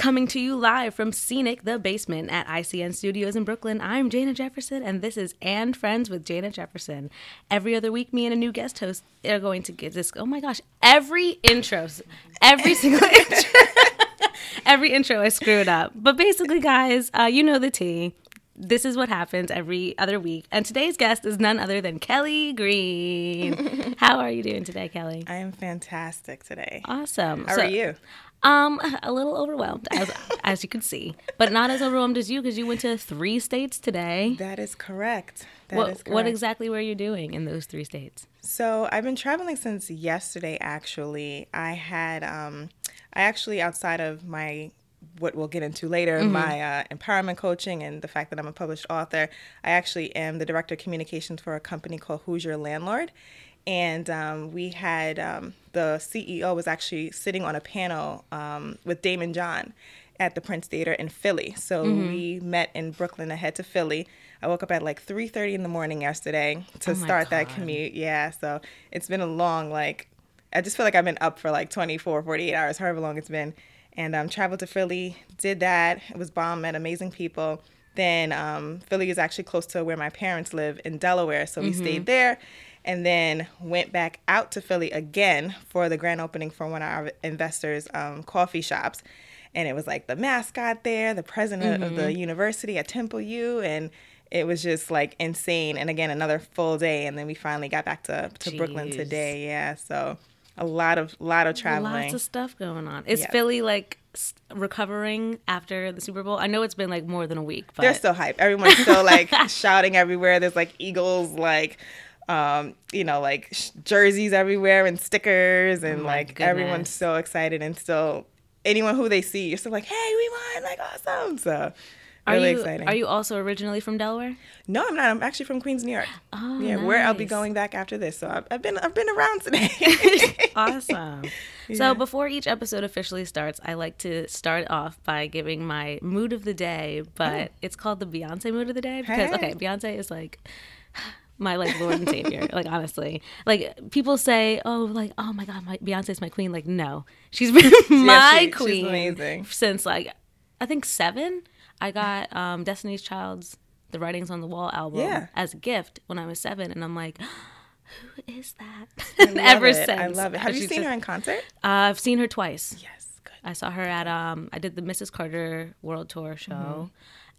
Coming to you live from Scenic The Basement at ICN Studios in Brooklyn, I'm Jana Jefferson, and this is And Friends with Jana Jefferson. Every other week, me and a new guest host are going to get this. Oh my gosh, every intro, every single intro, every intro, I screw it up. But basically, guys, uh, you know the tea. This is what happens every other week. And today's guest is none other than Kelly Green. How are you doing today, Kelly? I am fantastic today. Awesome. How So- are you? Um, a little overwhelmed, as as you can see, but not as overwhelmed as you because you went to three states today. That is correct. That is what correct. what exactly were you doing in those three states? So I've been traveling since yesterday. Actually, I had um, I actually outside of my what we'll get into later, Mm-hmm. my uh, empowerment coaching and the fact that I'm a published author. I actually am the director of communications for a company called Who's Your Landlord. And um, we had um, the CEO was actually sitting on a panel um, with Daymond John at the Prince Theater in Philly. So Mm-hmm. we met in Brooklyn. I head to Philly. I woke up at like 3:30 in the morning yesterday to Oh start that commute. Yeah, so it's been a long like I just feel like I've been up for like 24, 48 hours, however long it's been. And um, traveled to Philly, did that. It was bomb, met amazing people. Then um, Philly is actually close to where my parents live in Delaware, so we stayed there. And then went back out to Philly again for the grand opening for one of our investors' um, coffee shops. And it was like the mascot there, the president of the university at Temple U, and it was just like insane. And again, another full day, and then we finally got back to, to Brooklyn today. Yeah, so a lot of lot of traveling. Lots of stuff going on. Is Yeah. Philly like recovering after the Super Bowl? I know it's been like more than a week, but They're still hype. Everyone's still like shouting everywhere. There's like Eagles, like um, you know, like sh- jerseys everywhere and stickers, and Oh like everyone's so excited and still anyone who they see, you're still like, hey, we won, like awesome. So are really you exciting. are you also originally from Delaware? No, I'm not. I'm actually from Queens, New York. Oh, yeah, where I'll be going back after this. So I've, I've been I've been around today. Awesome. So before each episode officially starts, I like to start off by giving my mood of the day, but it's called the Beyonce mood of the day because Hey. okay, Beyonce is like my like Lord and Savior. like honestly, like people say, oh, like oh my God, my Beyonce's my queen. Like no, she's been my she- she's queen amazing. since like I think seven. I got um, Destiny's Child's "The Writing's on the Wall" album Yeah. as a gift when I was seven, and I'm like. Who is that? Ever it. since, I love it. Have you seen just- her in concert? uh, I've seen her twice. Yes, good. I saw her at um I did the Mrs. Carter World Tour show Mm-hmm.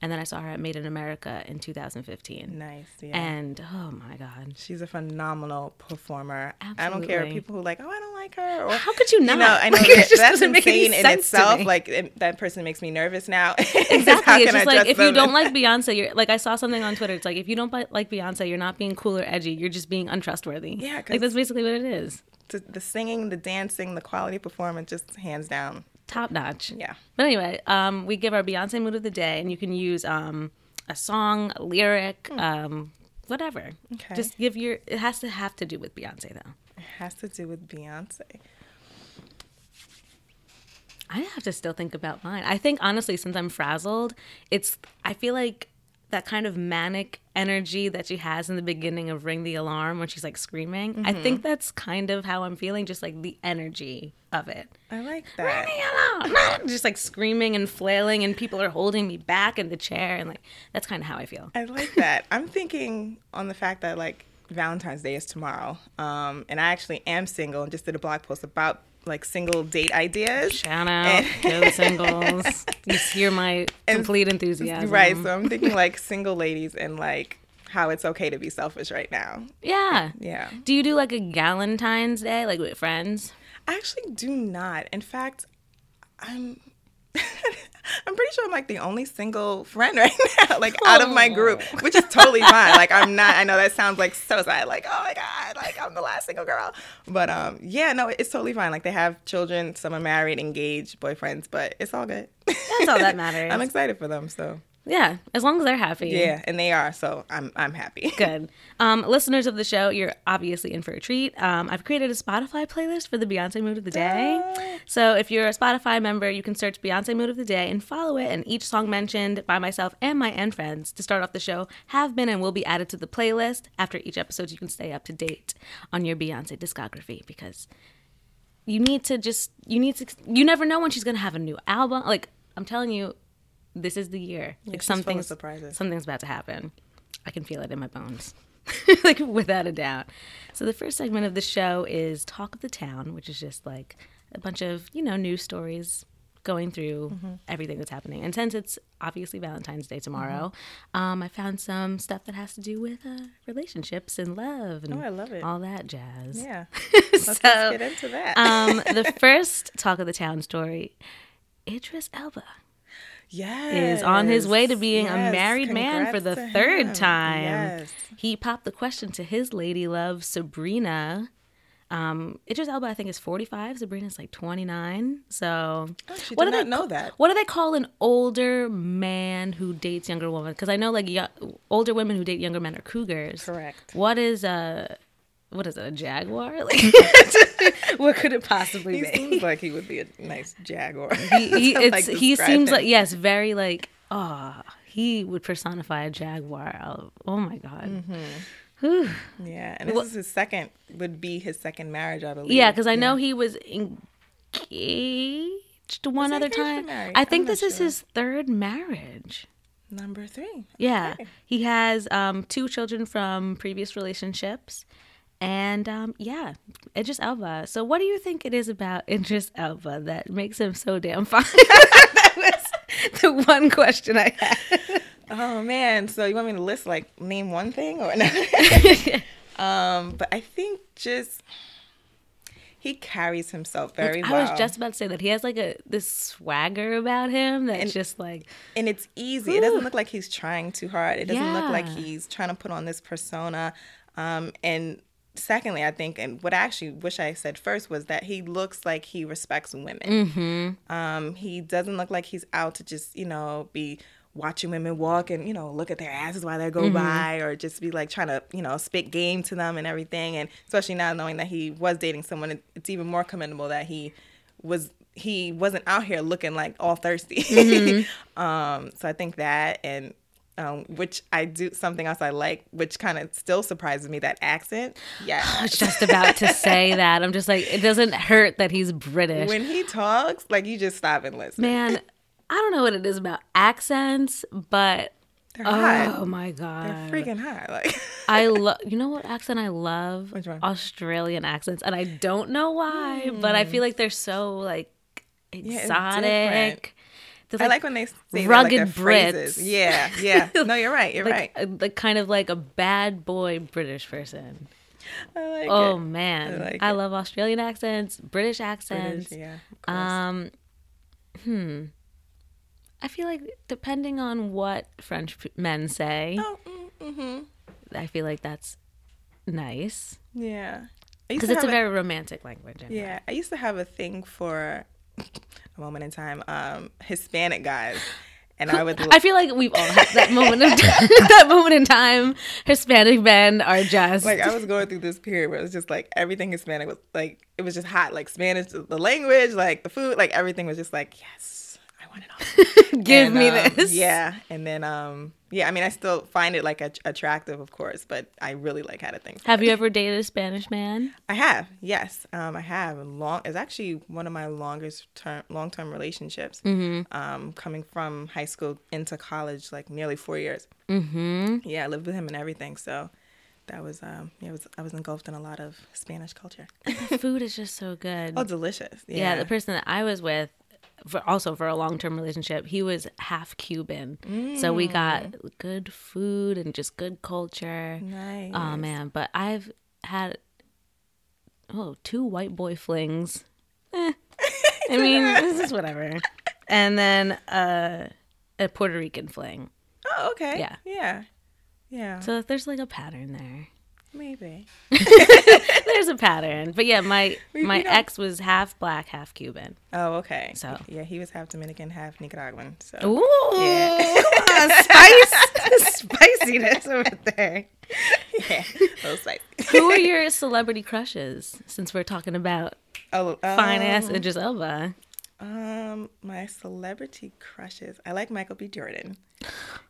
And then I saw her at Made in America in 2015. Nice. Yeah. And oh my god. She's a phenomenal performer. I don't care Absolutely. people who are like, oh, I don't like her. Or, How could you not? You know, I know Like, that, that's doesn't make any insane in itself. Like it, that person makes me nervous now. Exactly. it's just like if you don't like. like Beyonce, you're like I saw something on Twitter. It's like if you don't like Beyonce, you're not being cool or edgy. You're just being untrustworthy. Yeah, like that's basically what it is. the, the singing, the dancing, the quality performance, just hands down. Top notch. Yeah. But anyway, um, we give our Beyonce mood of the day, and you can use um, a song, a lyric, um, whatever. Okay. Just give your. It has to have to do with Beyonce though. It has to do with Beyonce. I have to still think about mine. I think honestly, since I'm frazzled, it's I feel like that kind of manic energy that she has in the beginning of Ring the Alarm when she's like screaming. I Mm-hmm. think that's kind of how I'm feeling, just like the energy of it. I like that. Ring the alarm! just like screaming and flailing, and people are holding me back in the chair, and like that's kind of how I feel. I like that. I'm thinking on the fact that like Valentine's Day is tomorrow, um, and I actually am single and just did a blog post about like single date ideas. Shout out, go singles. You hear my complete enthusiasm. Right. So I'm thinking like single ladies and like how it's okay to be selfish right now. Yeah. Yeah. Do you do like a Galentine's Day, like with friends? I actually do not. In fact, I'm I'm pretty sure I'm like the only single friend right now, like out of my group, which is totally fine. Like I'm not. I know that sounds like so sad. Like oh my god, like I'm the last single girl. But um, yeah, no, it's totally fine. Like they have children, some are married, engaged, boyfriends, but it's all good. That's all that matters. I'm excited for them. So Yeah, as long as they're happy. yeah, and they are. So I'm I'm happy. Good. Um, listeners of the show, you're obviously in for a treat. Um, I've created a Spotify playlist for the Beyonce Mood of the Day. So if you're a Spotify member, you can search Beyonce Mood of the Day and follow it. And each song mentioned by myself and my and friends to start off the show have been and will be added to the playlist. After each episode, you can stay up to date on your Beyonce discography because you need to just you need to you never know when she's gonna have a new album like I'm telling you, this is the year. Like she's something's surprises. something's about to happen. I can feel it in my bones. like without a doubt. So the first segment of the show is Talk of the Town, which is just like a bunch of, you know, news stories going through Mm-hmm. everything that's happening. And since it's obviously Valentine's Day tomorrow, Mm-hmm. um, I found some stuff that has to do with uh, relationships and love and Oh, I love it. all that jazz. Yeah. Let's, let's So, get into that. um, the first Talk of the Town story, Idris Elba yes. is on his way to being a Yes. married man for the third him. time. Yes. He popped the question to his lady love, Sabrina. Um, Idris Elba, I think, is 45. Sabrina's like 29. So, Oh, what did do not they know that. What do they call an older man who dates younger women? Because I know like yo- older women who date younger men are cougars. Correct. What is a what is it? A jaguar? Like, what could it possibly He be? seems like he would be a nice jaguar. he, he, That's how I, it's, like, he seems him. like yes very like oh he would personify a jaguar oh, oh my god Mm-hmm. Yeah, and this Well- is his second. Would be his second marriage, I believe. yeah because i know he was engaged one he other time i I'm think this is sure. his third marriage number three. yeah Okay. he has um, two children from previous relationships and um, yeah idris elba so what do you think it is about idris elba that makes him so damn fine that was the one question i had Oh man, so you want me to list like name one thing or no? um, but I think just he carries himself very I well. was just about to say that he has like a this swagger about him that's And- just like and it's easy. It doesn't look like he's trying too hard. It doesn't look like he's trying to put on this persona. Um, and secondly, I think, and what I actually wish I said first was that he looks like he respects women. mm-hmm. Um, he doesn't look like he's out to just, you know, be watching women walk and, you know, look at their asses while they go Mm-hmm. by or just be like trying to, you know, spit game to them and everything. And especially now knowing that he was dating someone, it's even more commendable that he was he wasn't out here looking like all thirsty. Mm-hmm. um, so I think that and um, which I do something else I like, which kind of still surprises me that accent. Yeah, I was just about to say that. I'm just like it doesn't hurt that he's British. when he talks, like you just stop and listen. Man, I don't know what it is about accents, but They're hot. oh my god. They're freaking hot. Like I love you know what accent I love? Which one? Australian accents. And I don't know why, but I feel like they're so like exotic. They're I like when they say like, rugged phrases. Brits. Yeah, yeah. No, you're right. You're like, right. a- like kind of like a bad boy British person. I like Oh it. man, I I, like it. love Australian accents, British accents. British, yeah. Um, hmm. I feel like depending on what French men say, oh, mm, hmm I feel like that's nice yeah. Because it's a have very romantic language. Yeah, I used to have a thing for a moment in time, um, Hispanic guys, and I would. I feel like we've all had that moment of that moment in time. Hispanic men are just like I was going through this period where it was just like everything Hispanic was like it was just hot, like Spanish, the language, like the food, like everything was just like yes, I want it all. give And, me um, this. Yeah, and then um, yeah, I mean, I still find it like a- attractive, of course, but I really like how to think. Have you ever dated a Spanish man? I have, yes, um, I have. A Long, it's actually one of my longest term, long term relationships. Mm-hmm. Um, coming from high school into college, like nearly four years. Mm-hmm. Yeah, I lived with him and everything. So that was, um, yeah, it was I was engulfed in a lot of Spanish culture. The food is just so good. oh, delicious. Yeah, yeah. the person that I was with, for also for a long term relationship, he was half Cuban, so we got Mm. good food and just good culture. nice. Oh man, but I've had oh two white boy flings. Eh. I mean, this is whatever. And then uh, a Puerto Rican fling. Oh, okay. Yeah. yeah, yeah. So there's like a pattern there. Maybe. There's a pattern, but yeah, my We- my we ex was half black, half Cuban. Oh, okay. So. yeah, he was half Dominican, half Nicaraguan. So Ooh, Yeah. come on, spice, spiciness over there. yeah, little spicy. Who are your celebrity crushes? Since we're talking about Oh, fine ass Idris Elba. Um, my celebrity crushes. I like Michael B. Jordan.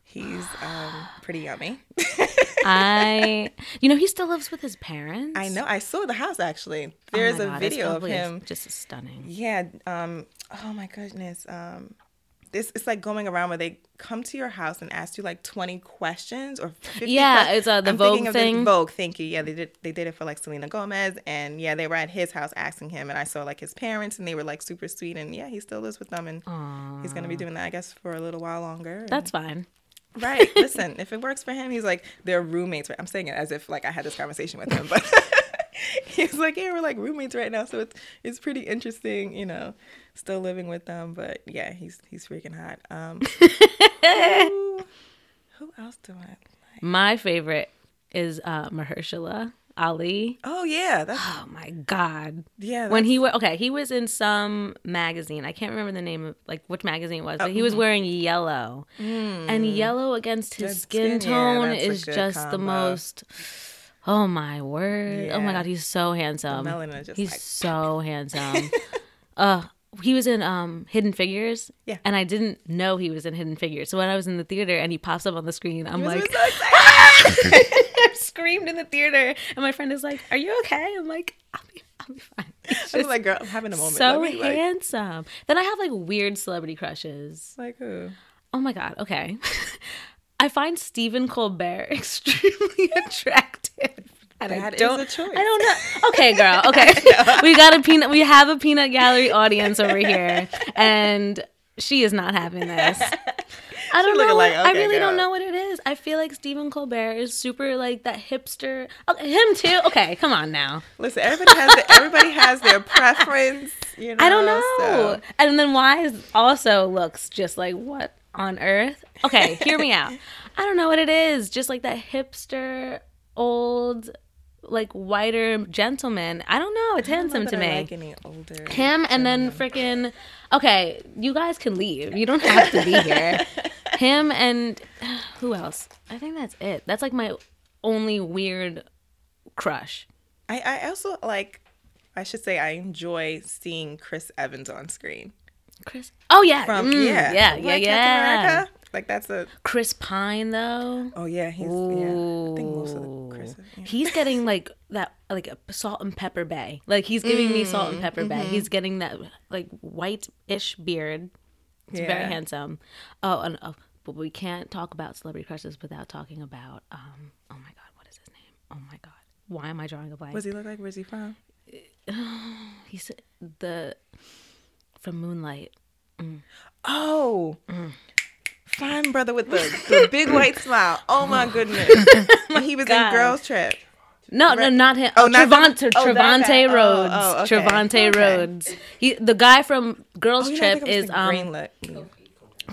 He's um pretty yummy. I, you know, he still lives with his parents. I know. I saw the house actually. Oh There's my a God, video of him. Just stunning. Yeah. Um. Oh my goodness. Um. This it's like going around where they come to your house and ask you like 20 questions or 50 Yeah, questions. it's, uh, the I'm Vogue of thing. Vogue, thank you. Yeah, they did they did it for like Selena Gomez and yeah, they were at his house asking him and I saw like his parents and they were like super sweet and yeah, he still lives with them and he's going to be doing that I guess for a little while longer. and- That's fine. Right. Listen, if it works for him, he's like they're roommates. Right? I'm saying it as if like I had this conversation with him, but he's like, yeah, we're like roommates right now, so it's it's pretty interesting, you know, still living with them. But yeah, he's he's freaking hot. Um, who, who else do I like? My favorite is uh, Mahershala Ali. Oh yeah, that's Oh my god. yeah. When he was okay, he was in some magazine. I can't remember the name of like which magazine it was, but he was wearing yellow, and yellow against his skin skin, tone that's a is just the most. Oh my word! Oh my god, he's so handsome. melanin just, he's like- so handsome. uh, he was in um Hidden Figures. Yeah. and I didn't know he was in Hidden Figures. So when I was in the theater and he pops up on the screen, I'm like, so excited. I screamed in the theater, and my friend is like, "Are you okay?" I'm like, "I'll be, I'll be fine." I was like, girl, I'm having a moment. so me, like, handsome. Then I have like weird celebrity crushes. like who? Oh my god. Okay, I find Stephen Colbert extremely attractive. And I don't, a choice. I don't know. Okay, girl. Okay, we got a peanut. We have a peanut gallery audience over here, and she is not having this. I don't know. like, what- I okay, really don't know what it is. I feel like Stephen Colbert is super like that hipster. Okay, him too. Okay, come on now. Listen, everybody has their, everybody has their preference. You know, I don't know. so- And then Wise also looks just like what on earth? Okay, hear me out. I don't know what it is. Just like that hipster old like whiter gentleman. I don't know. It's don't know handsome to I me. Like any older. Him and then freaking okay, you guys can leave. You don't have to be here. Him and who else? I think that's it. That's like my only weird crush. I, I also like. I should say I enjoy seeing Chris Evans on screen. Chris. Oh yeah. From Mm, yeah, yeah, yeah, yeah. Like that's a. Chris Pine though. Oh yeah, he's. Yeah, I think most of the Chris. Yeah. He's getting like that, like a salt and pepper bay. Like he's giving me salt and Mm, pepper bay. mm-hmm. He's getting that like white-ish beard. It's very handsome. Oh, and oh, but we can't talk about celebrity crushes without talking about. Um, oh my god, what is his name? Oh my god, why am I drawing a blank? What does he look like? Where's he from? He's the from Moonlight. Oh. Fine brother with the, the big white smile. Oh my goodness. When he was God. in Girls Trip. No, no, not him. Oh, Oh, Trevante, oh, Trevante. Oh, Rhodes. oh, okay. Trevante Okay. Rhodes. He, the guy from Girls Oh, you know, I Trip think it was is um, green look.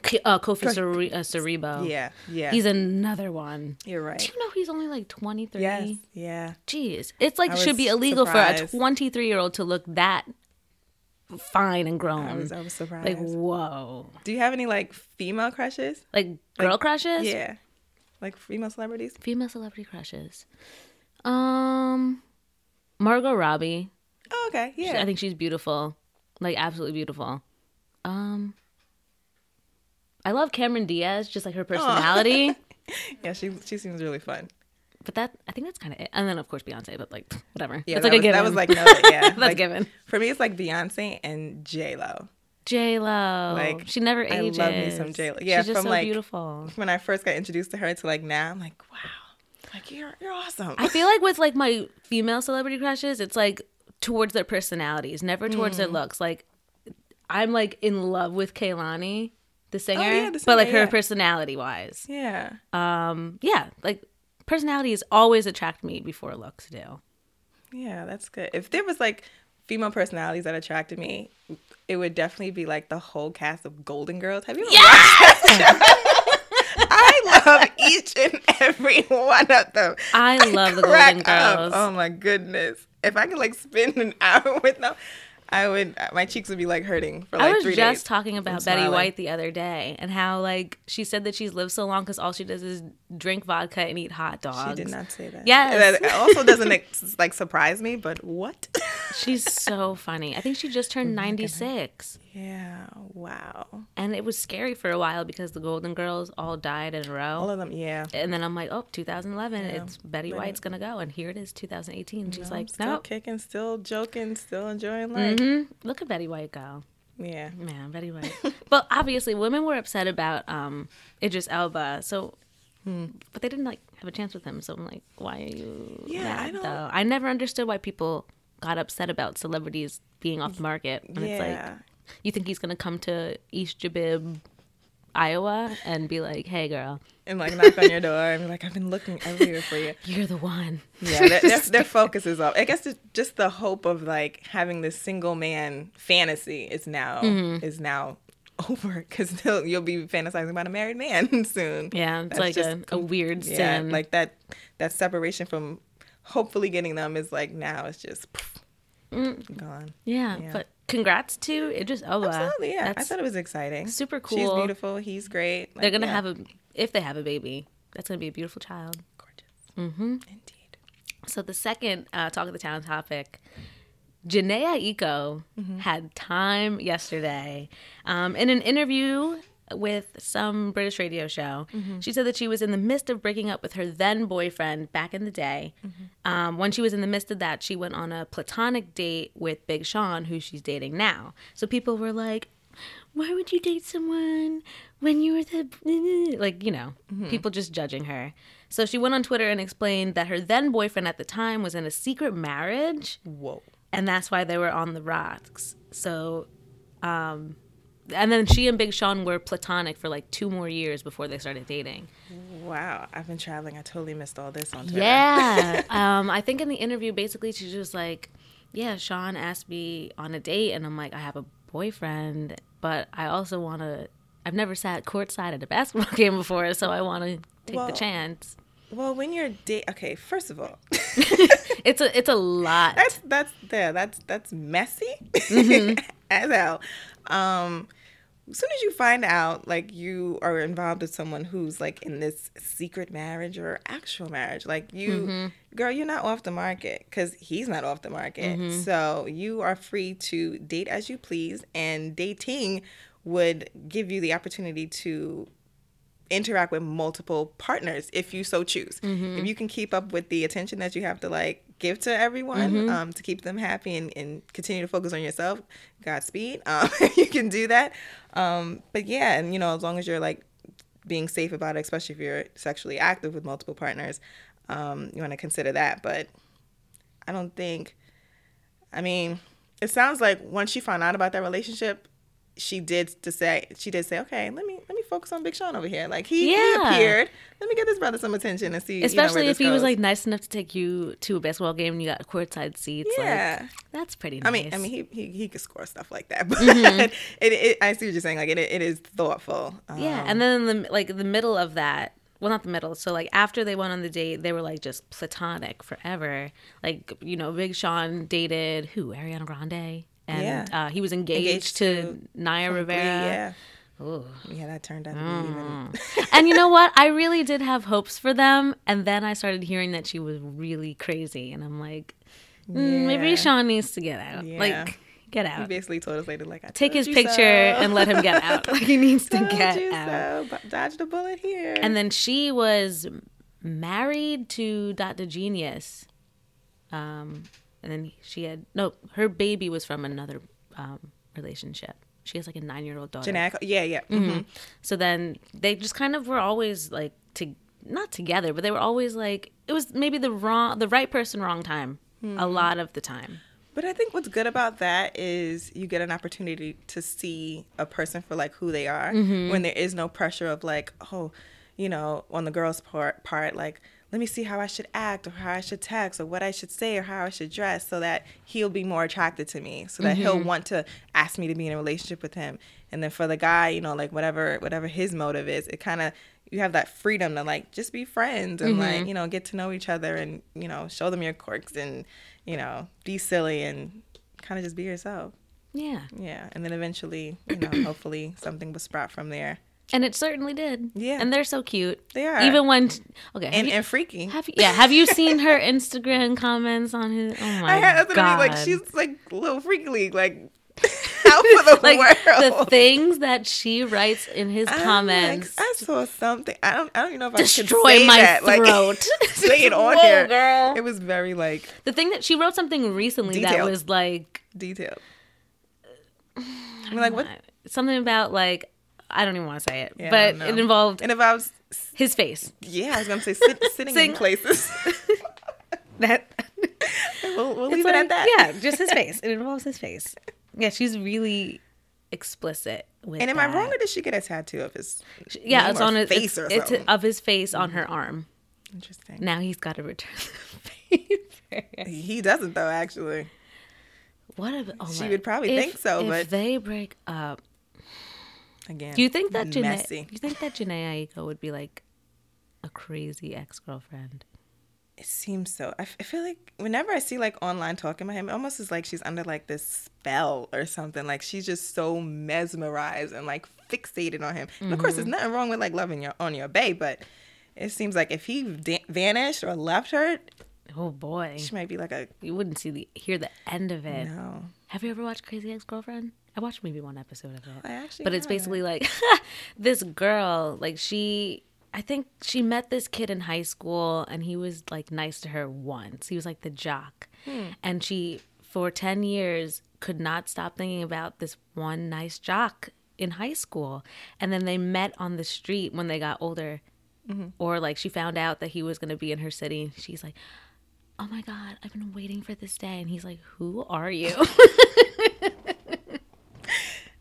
K- uh, Kofi Cere- uh, Siriboe. Yeah, yeah. He's another one. You're right. Do you know he's only like 23? Yes. Yeah. Jeez. It's like should be illegal for a 23 year old to look that fine and grown. I was I was surprised. like, whoa. Do you have any like female crushes? Like girl crushes? Yeah. Like female celebrities? Female celebrity crushes. Um, Margot Robbie. Oh, okay. She- Yeah. I think she's beautiful. Like, absolutely beautiful. Um, I love Cameron Diaz, just like her personality. yeah, she she seems really fun. But that, I think that's kind of it. And then, of course, Beyonce, but like, whatever. Yeah, that's that like was, a given. That was like no, yeah. That's like, given. For me, it's like Beyonce and J Lo. J Lo. Like, she never ages. I love me some J.Lo. Yeah, she's just from, so like- beautiful. When I first got introduced to her to like now, I'm like, wow, like you're you're awesome. I feel like with like my female celebrity crushes, it's like towards their personalities, never towards Mm. their looks. Like I'm like in love with Kehlani, the singer, Oh, yeah, the but like singer, her yeah. personality wise, yeah. um, yeah, like personalities always attract me before looks do. Yeah, that's good. If there was like female personalities that attracted me, it would definitely be like the whole cast of Golden Girls. Have you ever watched that? I love each and every one of them. I love the Golden up. Girls. Oh my goodness! If I could like spend an hour with them, I would. My cheeks would be like hurting for like I was three just days. talking about Betty. White the other day and how like she said that she's lived so long because all she does is drink vodka and eat hot dogs. She did not say that. Yes. That also doesn't like, surprise me, but what? She's so funny. I think she just Oh turned 96. Yeah. Wow. And it was scary for a while because the Golden Girls all died in a row. All of them. Yeah. and then I'm like, oh, 2011, it's Betty White's gonna go, and here it is, 2018. She's No, like, still no, kicking, still joking, still enjoying life. hmm look at Betty White go. Yeah. Man, Betty White. but obviously, women were upset about um, Idris Elba. So, Hmm. but they didn't like have a chance with him. So I'm like, why are you? Yeah, mad, I don't- though? I never understood why people got upset about celebrities being off the market. And it's like, Yeah. You think he's gonna come to East Jabib, Iowa, and be like, "Hey, girl, And like knock on your door and be like, I've been looking everywhere for you. you're the one." Yeah, their, their, their focus is off. I guess it's just the hope of like having this single man fantasy is now Mm-hmm. is now over because you'll be fantasizing about a married man soon. Yeah, it's That's like just a, a weird Yeah, sin. like that that separation from hopefully getting them is like now it's just poof, gone. yeah, yeah. but congrats to Idris Elba. Absolutely, yeah. I thought it was exciting. super cool. She's beautiful. He's great. They're gonna yeah. have a if they have a baby, that's gonna be a beautiful child. gorgeous. Mm-hmm. Indeed. So the second uh, talk of the town topic, Jhené Aiko Mm-hmm. had time yesterday um, in an interview with some British radio show. Mm-hmm. She said that she was in the midst of breaking up with her then boyfriend back in the day. Mm-hmm. Um, when she was in the midst of that, she went on a platonic date with Big Sean, who she's dating now. So people were like, why would you date someone when you were the like you know people just judging her so she went on twitter and explained that her then boyfriend at the time was in a secret marriage Whoa. and that's why they were on the rocks so um and then she and big sean were platonic for like two more years before they started dating Wow. I've been traveling. I totally missed all this on Twitter. yeah um i think in the interview basically she's just like yeah sean asked me on a date and i'm like i have a boyfriend but i also want to i've never sat courtside at a basketball game before so i want to take Well- the chance Well, when you're date, okay. First of all, it's a it's a lot that's that's there. That's that's messy Mm-hmm. as hell. Um, as soon as you find out like you are involved with someone who's like in this secret marriage or actual marriage, like you, Mm-hmm. girl, you're not off the market because he's not off the market. Mm-hmm. So you are free to date as you please, and dating would give you the opportunity to interact with multiple partners if you so choose. If you can keep up with the attention that you have to like give to everyone um, to keep them happy and, and continue to focus on yourself, Godspeed. Um, you can do that. Um, but yeah, and you know, as long as you're like being safe about it, especially if you're sexually active with multiple partners, um, you want to consider that. But I don't think. I mean, it sounds like once you find out about that relationship, she did to say she did say, okay, let me let me focus on Big Sean over here. Like he, he appeared. Let me get this brother some attention and see. you know, especially if he was like nice enough to take you to a basketball game and you got courtside seats yeah. like that's pretty nice I mean, I mean, he, he he could score stuff like that, but Mm-hmm. it, it, I see what you're saying. Like it, it is thoughtful. Um, Yeah, and then in the like the middle of that, well, not the middle. So like after they went on the date, they were like just platonic forever. Like you know, Big Sean dated who Ariana Grande, and Yeah. uh, he was engaged, Engaged to, to Naya Rivera. yeah, Ooh. yeah, that turned out to be Mm. even. and you know what? I really did have hopes for them, and then I started hearing that she was really crazy, and I'm like, mm, maybe Yeah. Sean needs to get out. Yeah. Like, get out. He basically told us later, like, I Take his picture so. and let him get out. Like he needs to get out. so. Dodge the bullet here. And then she was married to Dot da Genius. Um, and then she had no, her baby was from another um, relationship. She has like a nine year old daughter. Genetic, yeah, yeah. mhm. So then they just kind of were always like to not together, but they were always like it was maybe the wrong, the right person, wrong time. A lot of the time. But I think what's good about that is you get an opportunity to see a person for like who they are Mm-hmm. when there is no pressure of like, oh, you know, on the girl's part part like let me see how I should act or how I should text or what I should say or how I should dress so that he'll be more attracted to me so that Mm-hmm. he'll want to ask me to be in a relationship with him. And then for the guy, you know, like whatever whatever his motive is, it kind of you have that freedom to like just be friends and like, you know, get to know each other and, you know, show them your quirks and, you know, be silly and kind of just be yourself. Yeah. Yeah. And then eventually, you know, hopefully something will sprout from there. And it certainly did. Yeah. And they're so cute. They are. Even when okay. And you- and freaky. Have you, yeah, have you seen her Instagram comments on his? Oh my I what god! I mean. Like she's like a little freaky like out for the like world. the things that she writes in his I'm like, comments I saw something. I don't. I don't even know if I should destroy say my that. Like, throat. say it on Whoa, here. girl. It was very like the thing that she wrote something recently that was like detailed. I mean, like what? Something about like I don't even want to say it, Yeah, but it involved It involves. his face. Yeah, I was gonna say sit, sitting Sing- in places. That we'll we'll It's leave it at that. Yeah, just his face. It involves his face. Yeah, she's really explicit with. And am I wrong, or did she get a tattoo of his? Yeah, it's on his face it's, or it's something? Mm-hmm. of his face on her arm. Interesting. Now he's got to return the favor. He doesn't though. Actually, What if oh She my- would probably if- think so, if but- they break up, again. do you think that Jhené? Do you think that Jhené Aiko would be like a crazy ex girlfriend? It seems so. I, f- I feel like whenever I see like online talking about him, it almost is like she's under like this spell or something. Like she's just so mesmerized and like fixated on him. And of course, there's Mm-hmm. nothing wrong with like loving your on your bae, but it seems like if he da- vanished or left her, Oh boy, she might be like a you wouldn't see the hear the end of it. no. Have you ever watched Crazy Ex Girlfriend? I watched maybe one episode of it. I actually but it's basically like this girl, like she I think she met this kid in high school and he was like nice to her once. He was like the jock. Hmm. And she for 10 years could not stop thinking about this one nice jock in high school. And then they met on the street when they got older. Mm-hmm. Or like she found out that he was going to be in her city. She's like, "Oh my god, I've been waiting for this day." And he's like, "Who are you?"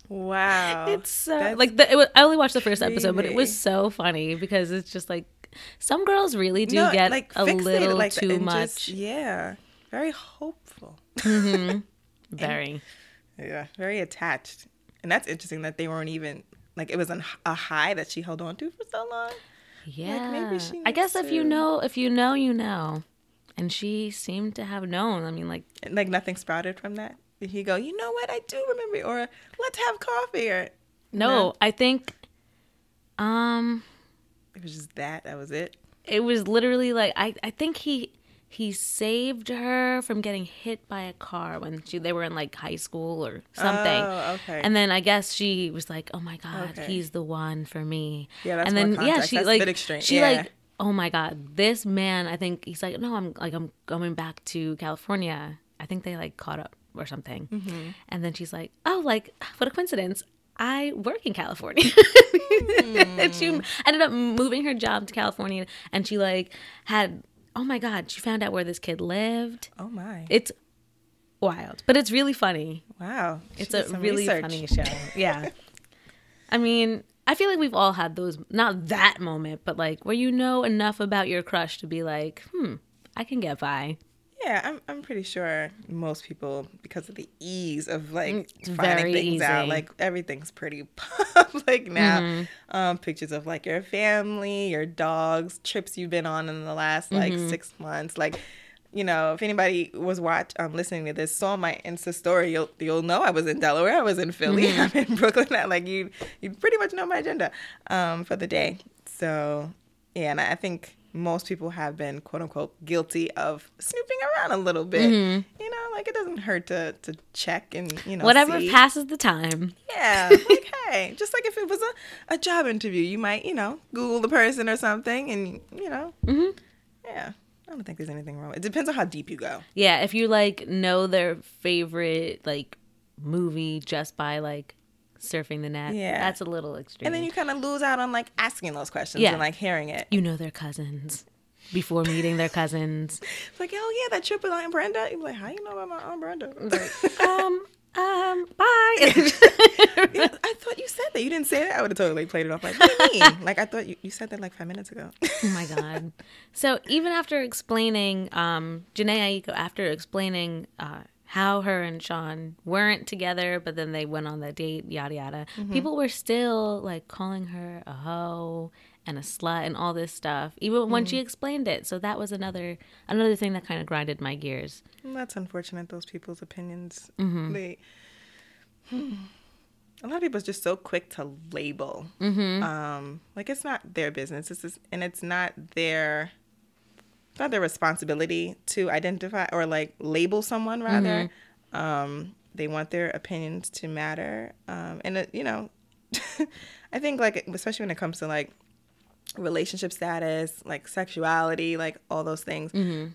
Wow. It's so That's like the, it was, I only watched the first episode, but it was so funny because it's just like some girls really do No, get like, a little like too and much. just- yeah. Very hopeful. Mm-hmm. Very. Yeah, very attached. And that's interesting that they weren't even like it was an, a high that she held on to for so long. Yeah. maybe she I guess needs if you know, if you know, you know. And she seemed to have known. I mean, like, like nothing sprouted from that. He go, you know what, I do remember, or let's have coffee, or no, No. I think, um, it was just that. That was it. it was literally like I, I think he he saved her from getting hit by a car when she they were in like high school or something. Oh, okay. And then I guess she was like, "Oh my god, Okay. he's the one for me." Yeah, that's and then yeah, she That's a like bit extreme. she Yeah. like, "Oh my god, this man." I think he's like, "No, I'm like I'm going back to California." I think they like caught up or something. Mm-hmm. And then she's like, "Oh, like what a coincidence." I work in California. and she ended up moving her job to California and she like had oh my god, she found out where this kid lived. oh my, It's wild, but it's really funny. wow, She It's a really research. funny show. Yeah. I mean, I feel like we've all had those not that moment, but like where you know enough about your crush to be like, "Hmm, I can get by." Yeah, I'm I'm pretty sure most people, because of the ease of like It's finding things out, like everything's pretty public now. Mm-hmm. Um, pictures of like your family, your dogs, trips you've been on in the last like Mm-hmm. six months, like. You know, if anybody was watch um listening to this, saw my Insta story, you'll you'll know I was in Delaware, I was in Philly, Mm-hmm. I'm in Brooklyn. I, like you, you pretty much know my agenda um for the day. So yeah, and I think most people have been quote unquote guilty of snooping around a little bit. You know, like it doesn't hurt to to check and you know Mm-hmm. Whatever see. passes the time. Yeah, like hey, just like if it was a, a job interview, you might you know Google the person or something, and you know, Mm-hmm. yeah. I don't think there's anything wrong. It depends on how deep you go. Yeah, if you like know their favorite like movie just by like surfing the net, Yeah. that's a little extreme. And then you kind of lose out on like asking those questions Yeah. and like hearing it. you know their cousins before meeting their cousins. It's like, oh yeah, that trip with Aunt Brenda. You're like, how you know about my Aunt Brenda? um, um, bye. Yeah, I thought you said that. You didn't say that. I would have totally played it off like, what do you mean? like I thought you, you said that like five minutes ago. oh my god. So even after explaining, um, Jhené Aiko, after explaining uh, how her and Sean weren't together, but then they went on the date, yada yada, people were still like calling her a hoe and a slut and all this stuff, even when she explained it. So that was another another thing that kind of grinded my gears. That's unfortunate. Those people's opinions. Mm-hmm. They. A lot of people are just so quick to label. Mm-hmm. Um, like it's not their business. This is and it's not their. It's not their responsibility to identify or like label someone. Rather, Mm-hmm. um, they want their opinions to matter. Um, and it, you know, I think like especially when it comes to like relationship status, like sexuality, like all those things.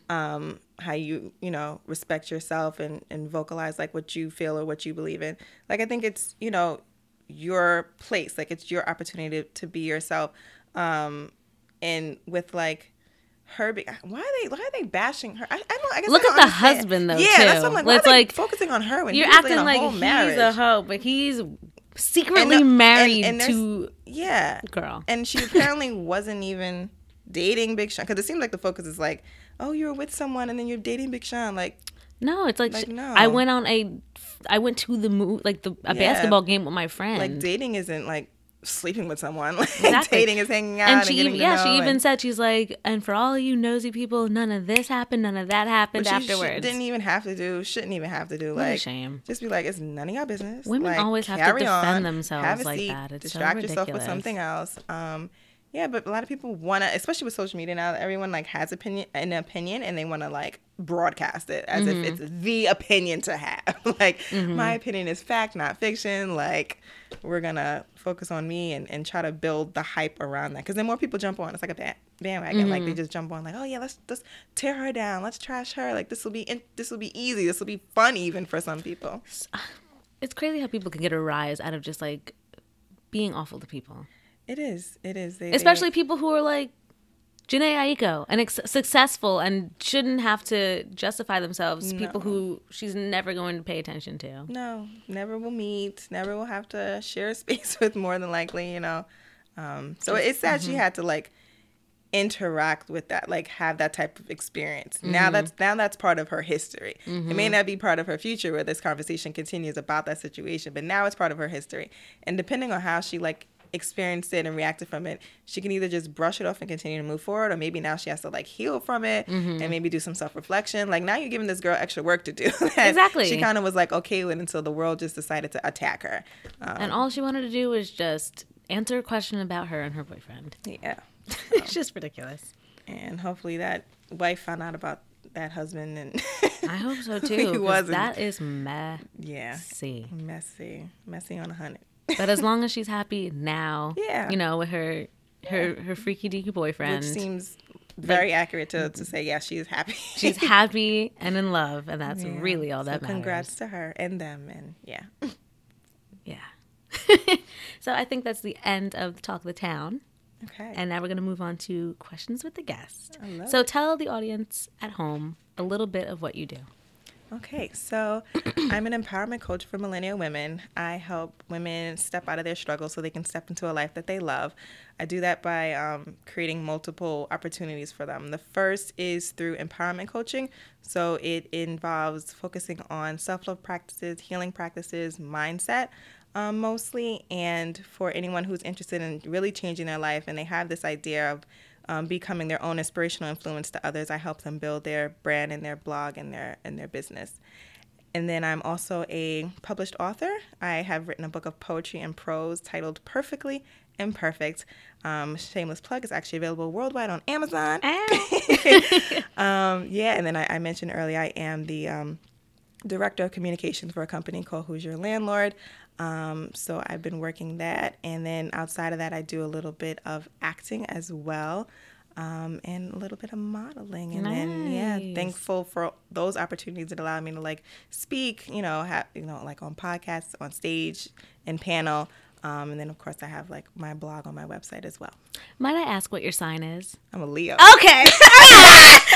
Um, how you, you know, respect yourself and, and vocalize like what you feel or what you believe in. Like I think it's, you know, your place. Like it's your opportunity to, to be yourself. Um, and with like her, be- why are they why are they bashing her? I, I don't. I guess Look I at the understand. husband, though, Yeah, that's what I'm like. Why It's are they like, focusing on her when You're acting like he's marriage. a hoe, but he's secretly And- and- married and there's- to yeah girl. and she apparently wasn't even dating Big Sean because it seems like the focus is like, oh, you were with someone and then you're dating Big Sean. Like, No, it's like, Like, sh- no. I went on a, I went to the mo- like the a Yeah. basketball game with my friend. like dating isn't like sleeping with someone. Like Exactly. dating is hanging out and and, she getting even, yeah, she even and- said she's like, and for all you nosy people, none of this happened, none of that happened she afterwards. sh- didn't even have to do. Shouldn't even have to do. What Like, shame. just be like, it's none of your business. Women Like, always have to defend on, themselves like seat, that. It's so distract yourself with something else. Um, yeah, but a lot of people want to, especially with social media now. Everyone like has opinion, an opinion, and they want to like broadcast it as Mm-hmm. if it's the opinion to have. like my opinion is fact, not fiction. Like we're gonna focus on me and, and try to build the hype around that. Because then more people jump on. It's like a ba- bandwagon. Like Mm-hmm. they just jump on. Like oh yeah, let's let's tear her down. Let's trash her. Like this will be in, this will be easy. This will be fun even for some people. It's crazy how people can get a rise out of just like being awful to people, It is. It is. They, especially people who are like Jhené Aiko and ex- successful and shouldn't have to justify themselves to people who she's never going to pay attention to. No, never will meet. Never will have to share space with. More than likely, you know. Um, so it's sad mm-hmm. she had to like interact with that, like have that type of experience. Now Mm-hmm. that's now that's part of her history. It may not be part of her future where this conversation continues about that situation, but now it's part of her history. And depending on how she like experienced it and reacted from it, she can either just brush it off and continue to move forward, or maybe now she has to like heal from it Mm-hmm. and maybe do some self reflection. Like now you're giving this girl extra work to do. Exactly. She kind of was like okay with until the world just decided to attack her. Um, And all she wanted to do was just answer a question about her and her boyfriend. yeah. it's just ridiculous. And hopefully that wife found out about that husband and I hope so too. He wasn't. That is messy. yeah, messy, messy on a hundred. But as long as she's happy now, Yeah. you know, with her her her freaky deaky boyfriend, Which seems very accurate to, to say, yeah, she's happy. she's happy and in love, and that's Yeah. really all So that matters. Congrats to her and them, and yeah. Yeah. so I think that's the end of the Talk of the Town. Okay. And now we're going to move on to questions with the guest. I love So tell the audience at home a little bit of what you do. Okay, so I'm an empowerment coach for millennial women. I help women step out of their struggles so they can step into a life that they love. I do that by um, creating multiple opportunities for them. The first is through empowerment coaching. So it involves focusing on self love practices, healing practices, mindset. Um, mostly, and for anyone who's interested in really changing their life and they have this idea of um, becoming their own inspirational influence to others. I help them build their brand and their blog and their and their business. And then I'm also a published author. I have written a book of poetry and prose titled Perfectly Imperfect. Um, shameless plug is actually available worldwide on Amazon. um, yeah, and then I, I mentioned earlier I am the um, director of communications for a company called Who's Your Landlord. Um, so I've been working that, and then outside of that, I do a little bit of acting as well, um, and a little bit of modeling. And then yeah, thankful for those opportunities that allow me to like speak, you know, have you know like on podcasts, on stage, and panel. Um, and then of course I have like my blog on my website as well. Might I ask what your sign is? I'm a Leo. Okay.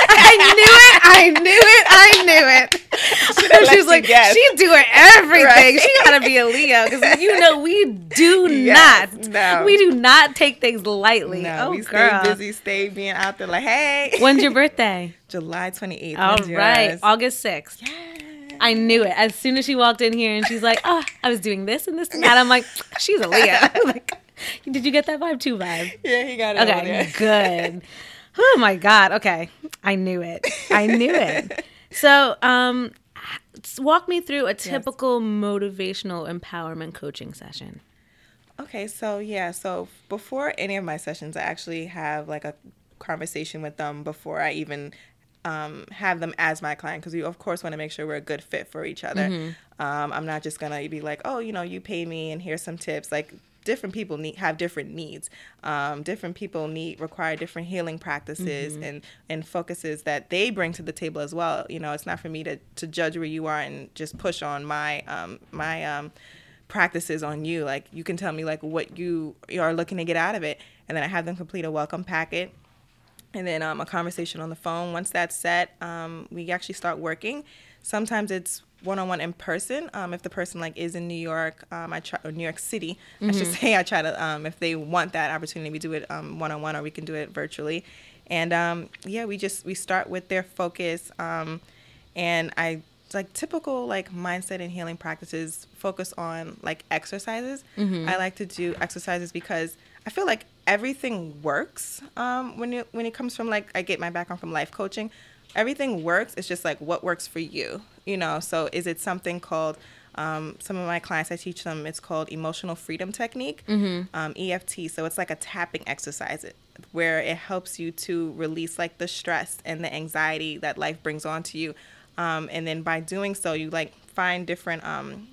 I knew it. I knew it. I knew it. you like, guess. she's doing everything. Right. She gotta be a Leo because you know we do Yes, not. no. We do not take things lightly. No, oh, we girl. stay busy, stay being out there like, hey. When's your birthday? July 28th. All right, yours? August sixth. Yeah. I knew it as soon as she walked in here, and she's like, "Oh, I was doing this and this and that." I'm like, "She's a Leo." like, did you get that vibe too? Vibe. Yeah, he got it Okay, good. Oh my god. Okay, I knew it. I knew it. So, um, walk me through a typical motivational empowerment coaching session. Okay, so yeah, so before any of my sessions, I actually have like a conversation with them before I even um, have them as my client because we of course want to make sure we're a good fit for each other. Um, I'm not just gonna be like, oh, you know, you pay me and here's some tips. Like different people need have different needs. Um, different people need require different healing practices Mm-hmm. and and focuses that they bring to the table as well. You know, it's not for me to to judge where you are and just push on my um my um practices on you. Like you can tell me like what you you are looking to get out of it, and then I have them complete a welcome packet and then um, a conversation on the phone. Once that's set, um, we actually start working. Sometimes it's one-on-one in person. Um, if the person like is in New York, um, I try or New York City, I should say. I try to um, if they want that opportunity, we do it um, one-on-one or we can do it virtually. And um, yeah, we just we start with their focus, um, and I like typical like mindset and healing practices focus on like exercises. I like to do exercises because I feel like everything works um, when you when it comes from like I get my background from life coaching. Everything works. It's just like what works for you, you know. So is it something called um, some of my clients I teach them it's called emotional freedom technique, um, EFT. So it's like a tapping exercise where it helps you to release like the stress and the anxiety that life brings onto you, um, and then by doing so you like find different um,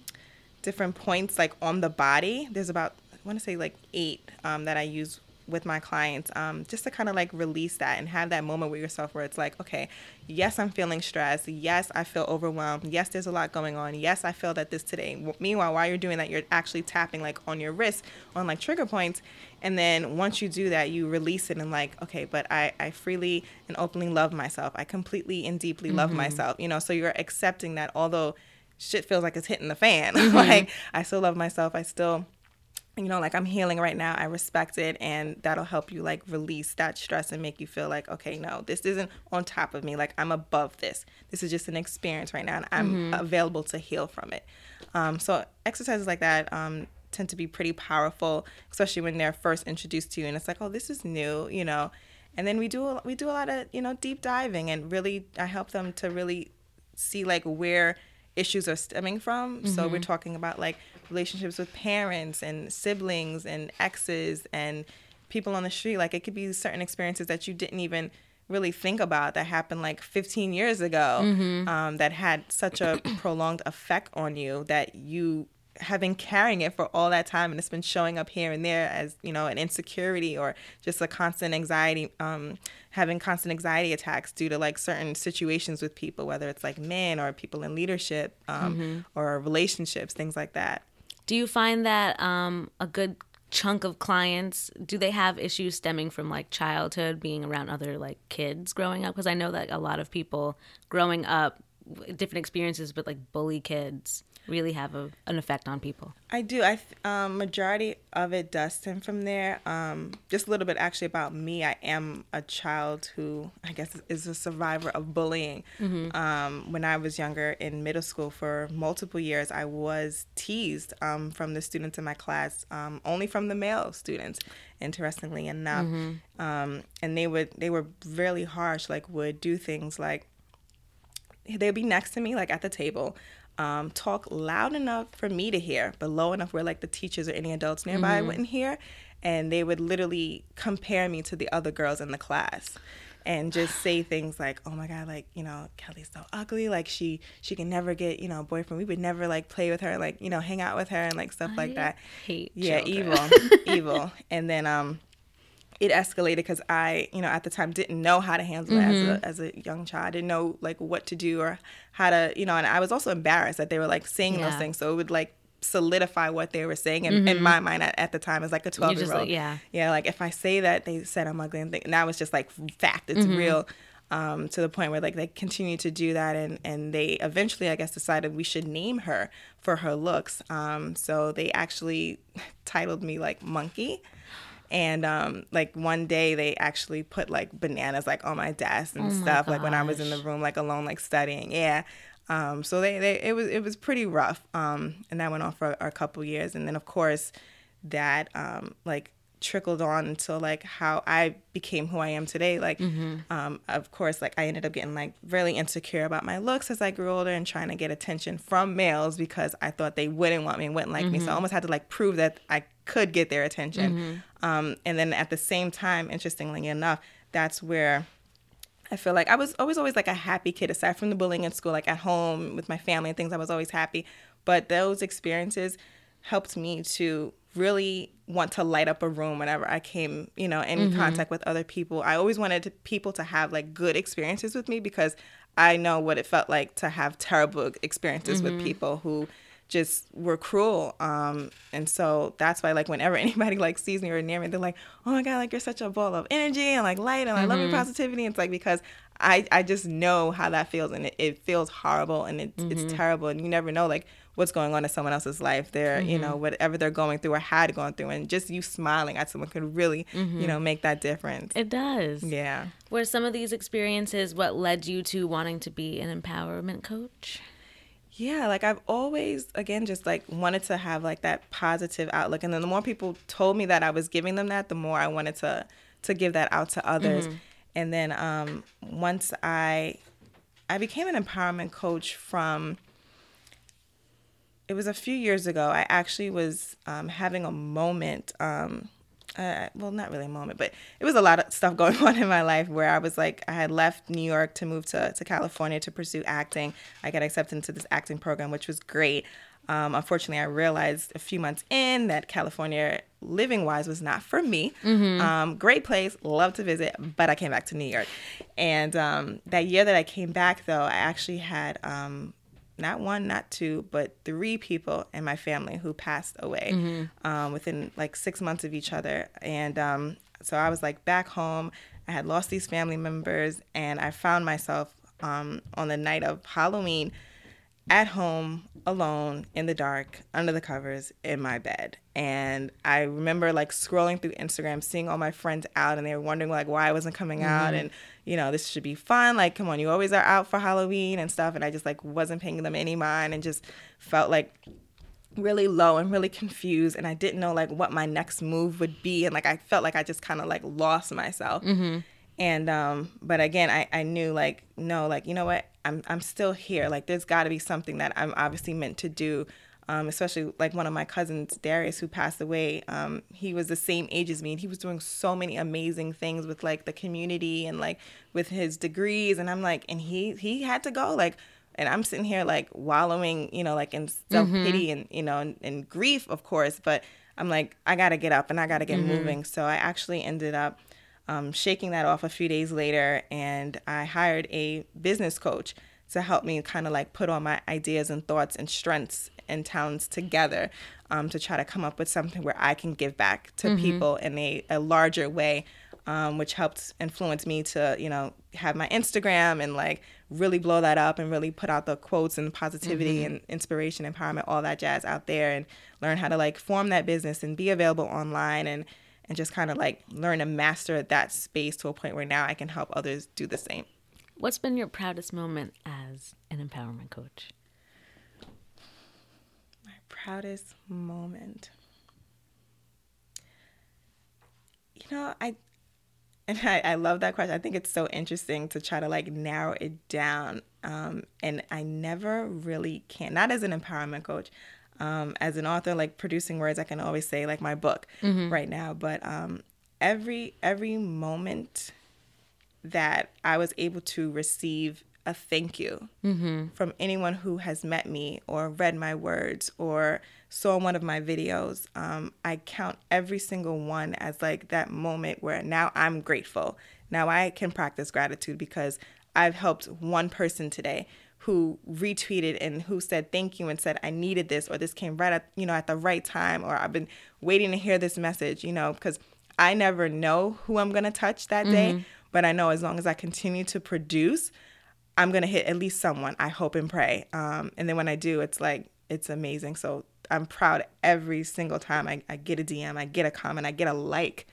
different points like on the body. There's about want to say like eight um, that I use with my clients um, just to kind of like release that and have that moment with yourself where it's like, okay, yes, I'm feeling stressed. Yes, I feel overwhelmed. Yes, there's a lot going on. Yes, I feel that this today. Meanwhile, while you're doing that, you're actually tapping like on your wrist on like trigger points. And then once you do that, you release it and like, okay, but I, I freely and openly love myself. I completely and deeply love myself. You know, so you're accepting that although shit feels like it's hitting the fan, like I still love myself. I still you know, like I'm healing right now. I respect it, and that'll help you like release that stress and make you feel like, okay, no, this isn't on top of me. Like I'm above this. This is just an experience right now, and I'm available to heal from it. Um, so exercises like that um, tend to be pretty powerful, especially when they're first introduced to you, and it's like, oh, this is new, you know. And then we do a- we do a lot of you know deep diving, and really I help them to really see like where issues are stemming from. So we're talking about like relationships with parents and siblings and exes and people on the street. Like it could be certain experiences that you didn't even really think about that happened like 15 years ago um, that had such a prolonged effect on you that you have been carrying it for all that time and it's been showing up here and there as you know an insecurity or just a constant anxiety um, having constant anxiety attacks due to like certain situations with people whether it's like men or people in leadership um, or relationships things like that Do you find that um, a good chunk of clients do they have issues stemming from like childhood, being around other like kids growing up? Because I know that a lot of people growing up, different experiences, but like bully kids really have a, an effect on people. I do. I um, majority of it does stem from there. Um, just a little bit actually about me. I am a child who I guess is a survivor of bullying. Um, when I was younger in middle school for multiple years, I was teased um, from the students in my class, um, only from the male students. Interestingly enough, um, and they would they were really harsh. Like would do things like they'd be next to me, like at the table, um, talk loud enough for me to hear, but low enough where like the teachers or any adults nearby wouldn't hear. And they would literally compare me to the other girls in the class and just say things like, "Oh my God, like you know, Kelley's so ugly. Like she she can never get you know a boyfriend. We would never like play with her, like you know, hang out with her and like stuff like that." hate yeah, children. evil, evil. And then um, it escalated because I, you know, at the time didn't know how to handle it as a as a young child. I didn't know like what to do or how to, you know, and I was also embarrassed that they were like saying Yeah. those things. So it would like solidify what they were saying in, in my mind at, at the time as like a 12 year old. yeah. yeah like if i say that they said i'm ugly and, th- and that was just like fact it's real um, to the point where like they continue to do that and and they eventually i guess decided we should name her for her looks um, so they actually titled me like monkey and um, like one day they actually put like bananas like on my desk and stuff like when i was in the room like alone like studying. Yeah. Um, so they, they it was it was pretty rough. Um, and that went on for a couple years. And then of course that um, like trickled on until like how I became who I am today. Like, um, of course, like I ended up getting like really insecure about my looks as I grew older and trying to get attention from males because I thought they wouldn't want me and wouldn't like me. So I almost had to like prove that I could get their attention. Um, and then at the same time, interestingly enough, that's where I feel like I was always always like a happy kid aside from the bullying in school like at home with my family and things I was always happy but those experiences helped me to really want to light up a room whenever I came, you know, in mm-hmm. contact with other people. I always wanted to, people to have like good experiences with me because I know what it felt like to have terrible experiences mm-hmm. with people who just were cruel. Um, and so that's why like whenever anybody like sees me or near me, they're like, "Oh my god, like you're such a ball of energy and like light, and I mm-hmm. love your positivity." It's like because I I just know how that feels, and it, it feels horrible and it's mm-hmm. it's terrible, and you never know like what's going on in someone else's life. They're mm-hmm. you know whatever they're going through or had gone through, and just you smiling at someone could really you mm-hmm. know make that difference. It does. Yeah. Were some of these experiences what led you to wanting to be an empowerment coach? Yeah, like I've always, again, just like wanted to have like that positive outlook, and then the more people told me that I was giving them that, the more I wanted to to give that out to others. Mm-hmm. And then um, once I I became an empowerment coach from it was a few years ago. I actually was um, having a moment. Um, uh, well, not really a moment, but it was a lot of stuff going on in my life where I was like, I had left New York to move to, to California to pursue acting. I got accepted into this acting program, which was great. Um, unfortunately, I realized a few months in that California, living wise, was not for me. Mm-hmm. Um, great place, love to visit, but I came back to New York. And um, that year that I came back, though, I actually had um, not one, not two, but three people in my family who passed away mm-hmm. um, within like six months of each other. And um, so I was like back home. I had lost these family members, and I found myself um, on the night of Halloween at home alone in the dark under the covers in my bed and i remember like scrolling through instagram seeing all my friends out and they were wondering like why i wasn't coming mm-hmm. out and you know this should be fun like come on you always are out for halloween and stuff and i just like wasn't paying them any mind and just felt like really low and really confused and i didn't know like what my next move would be and like i felt like i just kind of like lost myself mm-hmm. and um but again i i knew like no like you know what I'm I'm still here. Like there's got to be something that I'm obviously meant to do. Um, especially like one of my cousins, Darius, who passed away. Um, he was the same age as me, and he was doing so many amazing things with like the community and like with his degrees. And I'm like, and he he had to go like, and I'm sitting here like wallowing, you know, like in self pity mm-hmm. and you know and, and, grief, of course. But I'm like, I gotta get up and I gotta get mm-hmm. moving. So I actually ended up um, shaking that off a few days later, and I hired a business coach to help me kind of like put all my ideas and thoughts and strengths and talents together um, to try to come up with something where I can give back to mm-hmm. people in a, a larger way, um, which helped influence me to, you know, have my Instagram and like really blow that up and really put out the quotes and positivity mm-hmm. and inspiration, empowerment, all that jazz out there and learn how to like form that business and be available online and and just kind of like learn to master that space to a point where now I can help others do the same. What's been your proudest moment as an empowerment coach? My proudest moment. You know, I and I, I love that question. I think it's so interesting to try to like narrow it down. Um, and I never really can, not as an empowerment coach, um, as an author, like producing words, I can always say like my book mm-hmm. right now. But um, every every moment that I was able to receive a thank you mm-hmm. from anyone who has met me or read my words or saw one of my videos. Um, I count every single one as like that moment where now I'm grateful. Now I can practice gratitude because I've helped one person today who retweeted and who said thank you and said I needed this or this came right at you know at the right time or I've been waiting to hear this message, you know, because I never know who I'm going to touch that day, mm-hmm. But I know as long as I continue to produce, I'm going to hit at least someone, I hope and pray. Um, and then when I do, it's like it's amazing. So I'm proud every single time I, I get a DM, I get a comment, I get a like.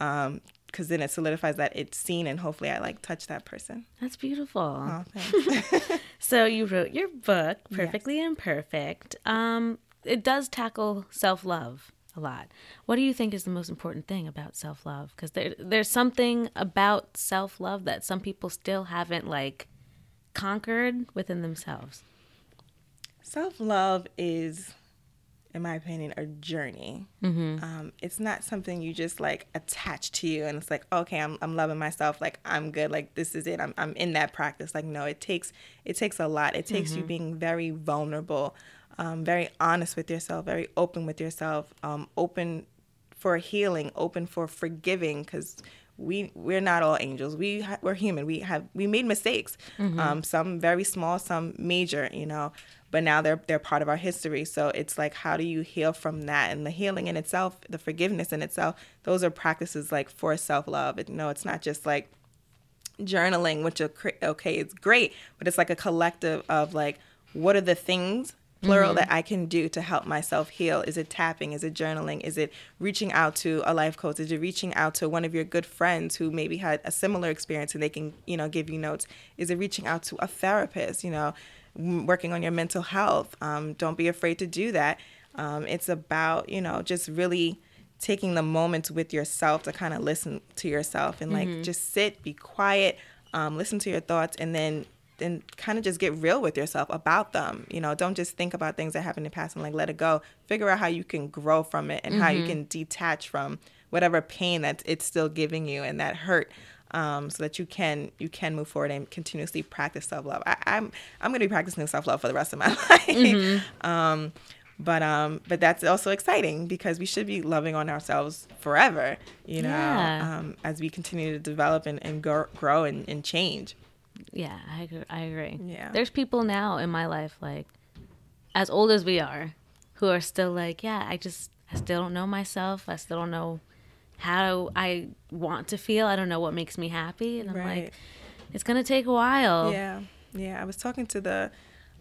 Um, because then it solidifies that it's seen and hopefully I like touch that person. That's beautiful. Oh, so you wrote your book, Perfectly yes. Imperfect. Um, it does tackle self love a lot. What do you think is the most important thing about self love? Because there, there's something about self love that some people still haven't like conquered within themselves. Self love is in my opinion, a journey. Mm-hmm. Um, it's not something you just like attach to you and it's like, okay, I'm, I'm loving myself. Like I'm good. Like this is it. I'm, I'm in that practice. Like, no, it takes, it takes a lot. It takes mm-hmm. you being very vulnerable um, very honest with yourself, very open with yourself, um, open for healing, open for forgiving, because we we're not all angels. We ha- we're human. We have we made mistakes. Mm-hmm. Um, some very small, some major. You know, but now they're they're part of our history. So it's like how do you heal from that? And the healing in itself, the forgiveness in itself, those are practices like for self love. You know, it's not just like journaling, which okay, it's great, but it's like a collective of like what are the things plural mm-hmm. that I can do to help myself heal? Is it tapping? Is it journaling? Is it reaching out to a life coach? Is it reaching out to one of your good friends who maybe had a similar experience and they can, you know, give you notes? Is it reaching out to a therapist, you know, working on your mental health? Um, don't be afraid to do that. Um, it's about, you know, just really taking the moments with yourself to kind of listen to yourself and like mm-hmm. just sit, be quiet, um, listen to your thoughts, and then and kind of just get real with yourself about them. You know, don't just think about things that happened in the past and like let it go. Figure out how you can grow from it and mm-hmm. how you mm-hmm. can detach from whatever pain that it's still giving you and that hurt. Um, so that you can you can move forward and continuously practice self love. I'm I'm gonna be practicing self love for the rest of my life. Mm-hmm. um, but um, but that's also exciting because we should be loving on ourselves forever. You know, yeah. um, as we continue to develop and, and grow, grow and, and change. Yeah, I agree. I agree. Yeah. There's people now in my life, like, as old as we are, who are still like, yeah, I just, I still don't know myself. I still don't know how I want to feel. I don't know what makes me happy. And I'm right. like, it's going to take a while. Yeah. Yeah. I was talking to the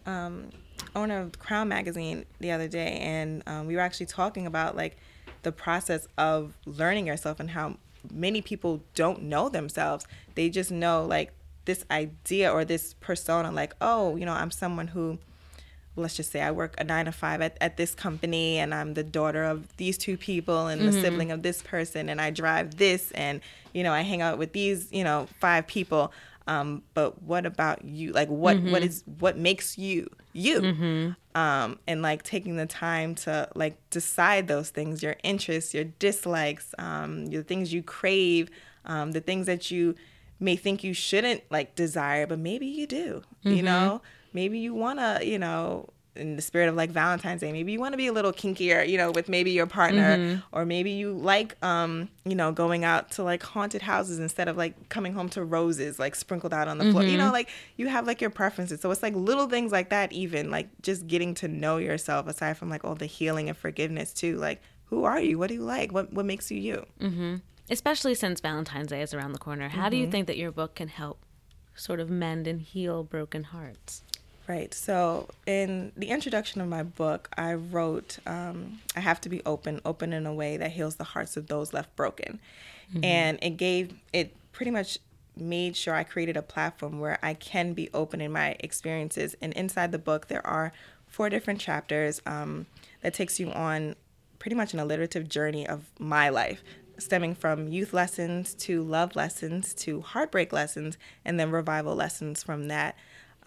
um, owner of Crown Magazine the other day, and um, we were actually talking about, like, the process of learning yourself and how many people don't know themselves. They just know, like, this idea or this persona like oh you know i'm someone who let's just say i work a nine to five at, at this company and i'm the daughter of these two people and mm-hmm. the sibling of this person and i drive this and you know i hang out with these you know five people um, but what about you like what, mm-hmm. what is what makes you you mm-hmm. um, and like taking the time to like decide those things your interests your dislikes um, the things you crave um, the things that you may think you shouldn't like desire, but maybe you do. Mm-hmm. You know, maybe you want to, you know, in the spirit of like Valentine's Day, maybe you want to be a little kinkier, you know, with maybe your partner, mm-hmm. or maybe you like, um, you know, going out to like haunted houses instead of like coming home to roses like sprinkled out on the mm-hmm. floor. You know, mm-hmm. like you have like your preferences. So it's like little things like that, even like just getting to know yourself aside from like all the healing and forgiveness too. Like, who are you? What do you like? What what makes you you? Mm-hmm especially since Valentine's Day is around the corner, how mm-hmm. do you mm-hmm. think that your book can help sort of mend and heal broken hearts? Right. So, in the introduction of my book, I wrote, um, I have to be open, open in a way that heals the hearts of those left broken. Mm-hmm. And it gave, it pretty much made sure I created a platform where I can be open in my experiences. And inside the book, there are four different chapters um, that takes you on pretty much an alliterative journey of my life stemming from youth lessons to love lessons to heartbreak lessons and then revival lessons from that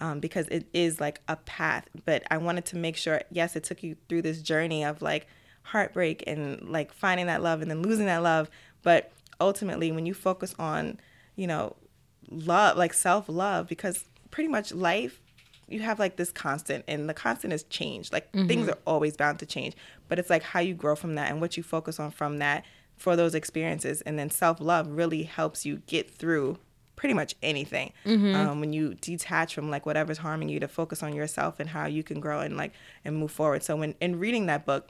um, because it is like a path. But i wanted to make sure yes it took you through this journey of like heartbreak and like finding that love and then losing that love. But ultimately when you focus on you know love like self-love because pretty much life you have like this constant and the constant is change. Like mm-hmm. things are always bound to change. But it's like how you grow from that and what you focus on from that for those experiences. And then self love really helps you get through pretty much anything mm-hmm. um, when you detach from like whatever's harming you to focus on yourself and how you can grow and like and move forward so when in reading that book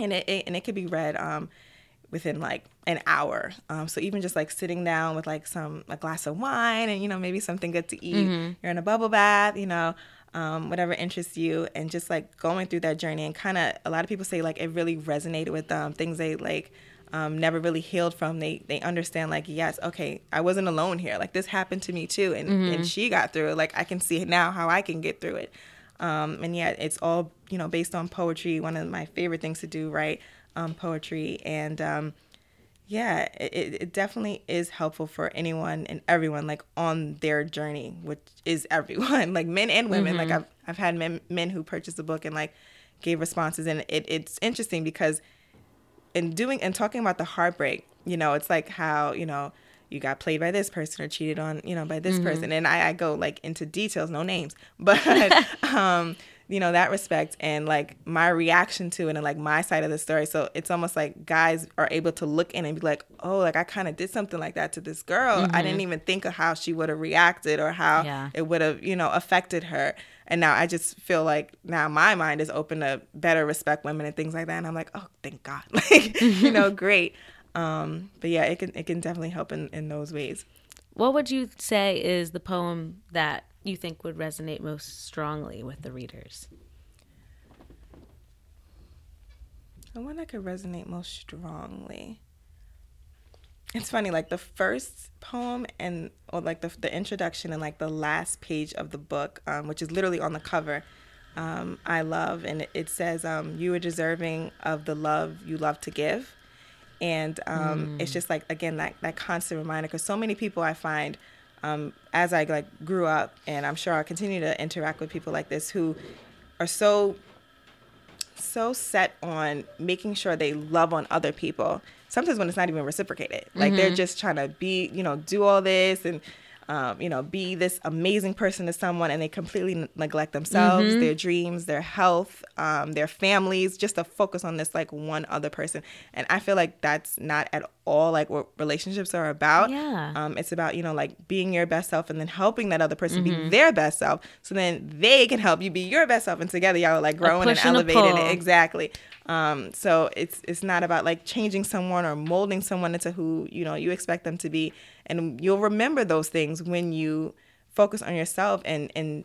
and it, it and it could be read um, within like an hour um, so even just like sitting down with like some a glass of wine and you know maybe something good to eat mm-hmm. you're in a bubble bath you know um, whatever interests you and just like going through that journey and kind of a lot of people say like it really resonated with them things they like um, never really healed from, they they understand like yes, okay, I wasn't alone here. Like this happened to me too, and mm-hmm. and she got through it. Like I can see now how I can get through it. Um, and yet it's all you know based on poetry. One of my favorite things to do, right? Um, poetry and um, yeah, it, it definitely is helpful for anyone and everyone like on their journey, which is everyone, like men and women. Mm-hmm. Like I've I've had men men who purchased the book and like gave responses, and it, it's interesting because and doing and talking about the heartbreak, you know, it's like how, you know, you got played by this person or cheated on, you know, by this mm-hmm. person. And I, I, go like into details, no names, but um, you know that respect and like my reaction to it and like my side of the story so it's almost like guys are able to look in and be like oh like i kind of did something like that to this girl mm-hmm. i didn't even think of how she would have reacted or how yeah. it would have you know affected her and now i just feel like now my mind is open to better respect women and things like that and i'm like oh thank god like you know great um but yeah it can it can definitely help in in those ways what would you say is the poem that you think would resonate most strongly with the readers? The one that could resonate most strongly. It's funny, like the first poem and or like the the introduction and like the last page of the book, um, which is literally on the cover. Um, I love, and it, it says, um, "You are deserving of the love you love to give," and um, mm. it's just like again that that constant reminder because so many people I find um, as I like grew up, and I'm sure I'll continue to interact with people like this who are so so set on making sure they love on other people. Sometimes when it's not even reciprocated, like mm-hmm. they're just trying to be, you know, do all this and um, you know, be this amazing person to someone and they completely n- neglect themselves, mm-hmm. their dreams, their health, um, their families, just to focus on this like one other person. And I feel like that's not at all like what relationships are about. Yeah. Um, it's about, you know, like being your best self and then helping that other person mm-hmm. be their best self. So then they can help you be your best self. And together y'all are like growing and elevating. Exactly. Um, so it's it's not about like changing someone or molding someone into who you know you expect them to be, and you'll remember those things when you focus on yourself and and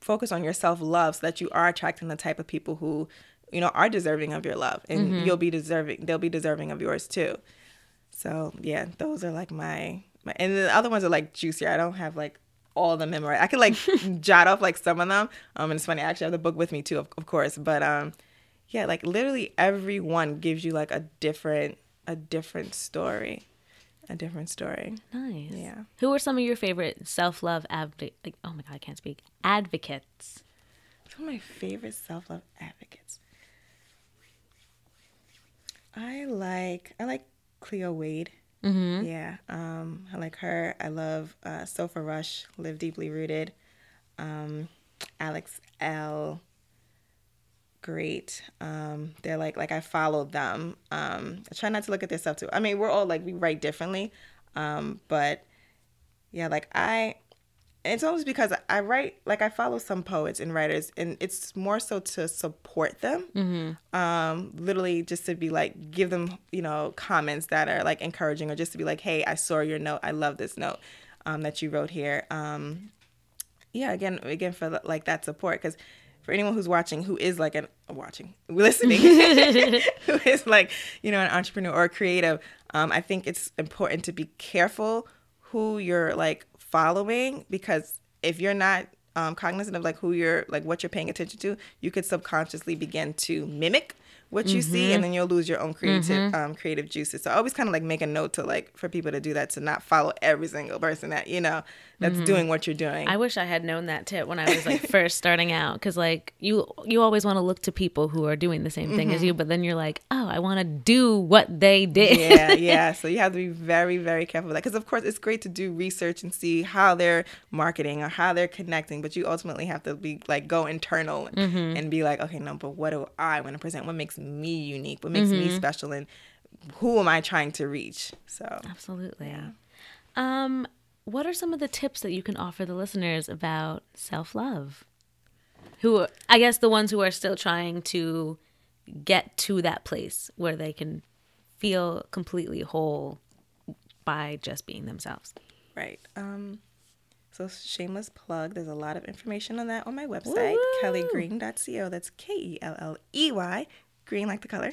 focus on your self love, so that you are attracting the type of people who you know are deserving of your love, and mm-hmm. you'll be deserving they'll be deserving of yours too. So yeah, those are like my, my and the other ones are like juicier. I don't have like all the memorized. I could like jot off like some of them. Um, and it's funny. I actually have the book with me too, of, of course. But um, yeah, like literally everyone gives you like a different a different story. A different story. Nice. Yeah. Who are some of your favorite self love advocates? Like, oh my god, I can't speak. Advocates. Some of my favorite self love advocates. I like I like Cleo Wade. Mm-hmm. Yeah, um, I like her. I love uh, Sofia Rush, Live Deeply Rooted. Um, Alex Elle great. Um, they're like like I followed them. Um, I try not to look at their stuff too. I mean, we're all like we write differently, um, but yeah, like I. It's always because I write like I follow some poets and writers, and it's more so to support them. Mm-hmm. Um, literally just to be like give them you know comments that are like encouraging, or just to be like, hey, I saw your note. I love this note um, that you wrote here. Um, yeah, again, again for like that support because for anyone who's watching who is like an watching listening who is like you know an entrepreneur or a creative um, i think it's important to be careful who you're like following because if you're not um, cognizant of like who you're like what you're paying attention to you could subconsciously begin to mimic what you mm-hmm. see and then you'll lose your own creative mm-hmm. um, creative juices so i always kind of like make a note to like for people to do that to not follow every single person that you know that's mm-hmm. doing what you're doing. I wish I had known that tip when I was like first starting out cuz like you you always want to look to people who are doing the same thing mm-hmm. as you but then you're like, "Oh, I want to do what they did." Yeah, yeah. So you have to be very very careful with that cuz of course it's great to do research and see how they're marketing or how they're connecting, but you ultimately have to be like go internal mm-hmm. and be like, "Okay, no, but what do I want to present? What makes me unique? What makes me mm-hmm. special and who am I trying to reach?" So Absolutely. Yeah. Um what are some of the tips that you can offer the listeners about self love? Who, I guess, the ones who are still trying to get to that place where they can feel completely whole by just being themselves. Right. Um, so, shameless plug. There's a lot of information on that on my website, KelleyGreen.co. That's K E L L E Y, green like the color.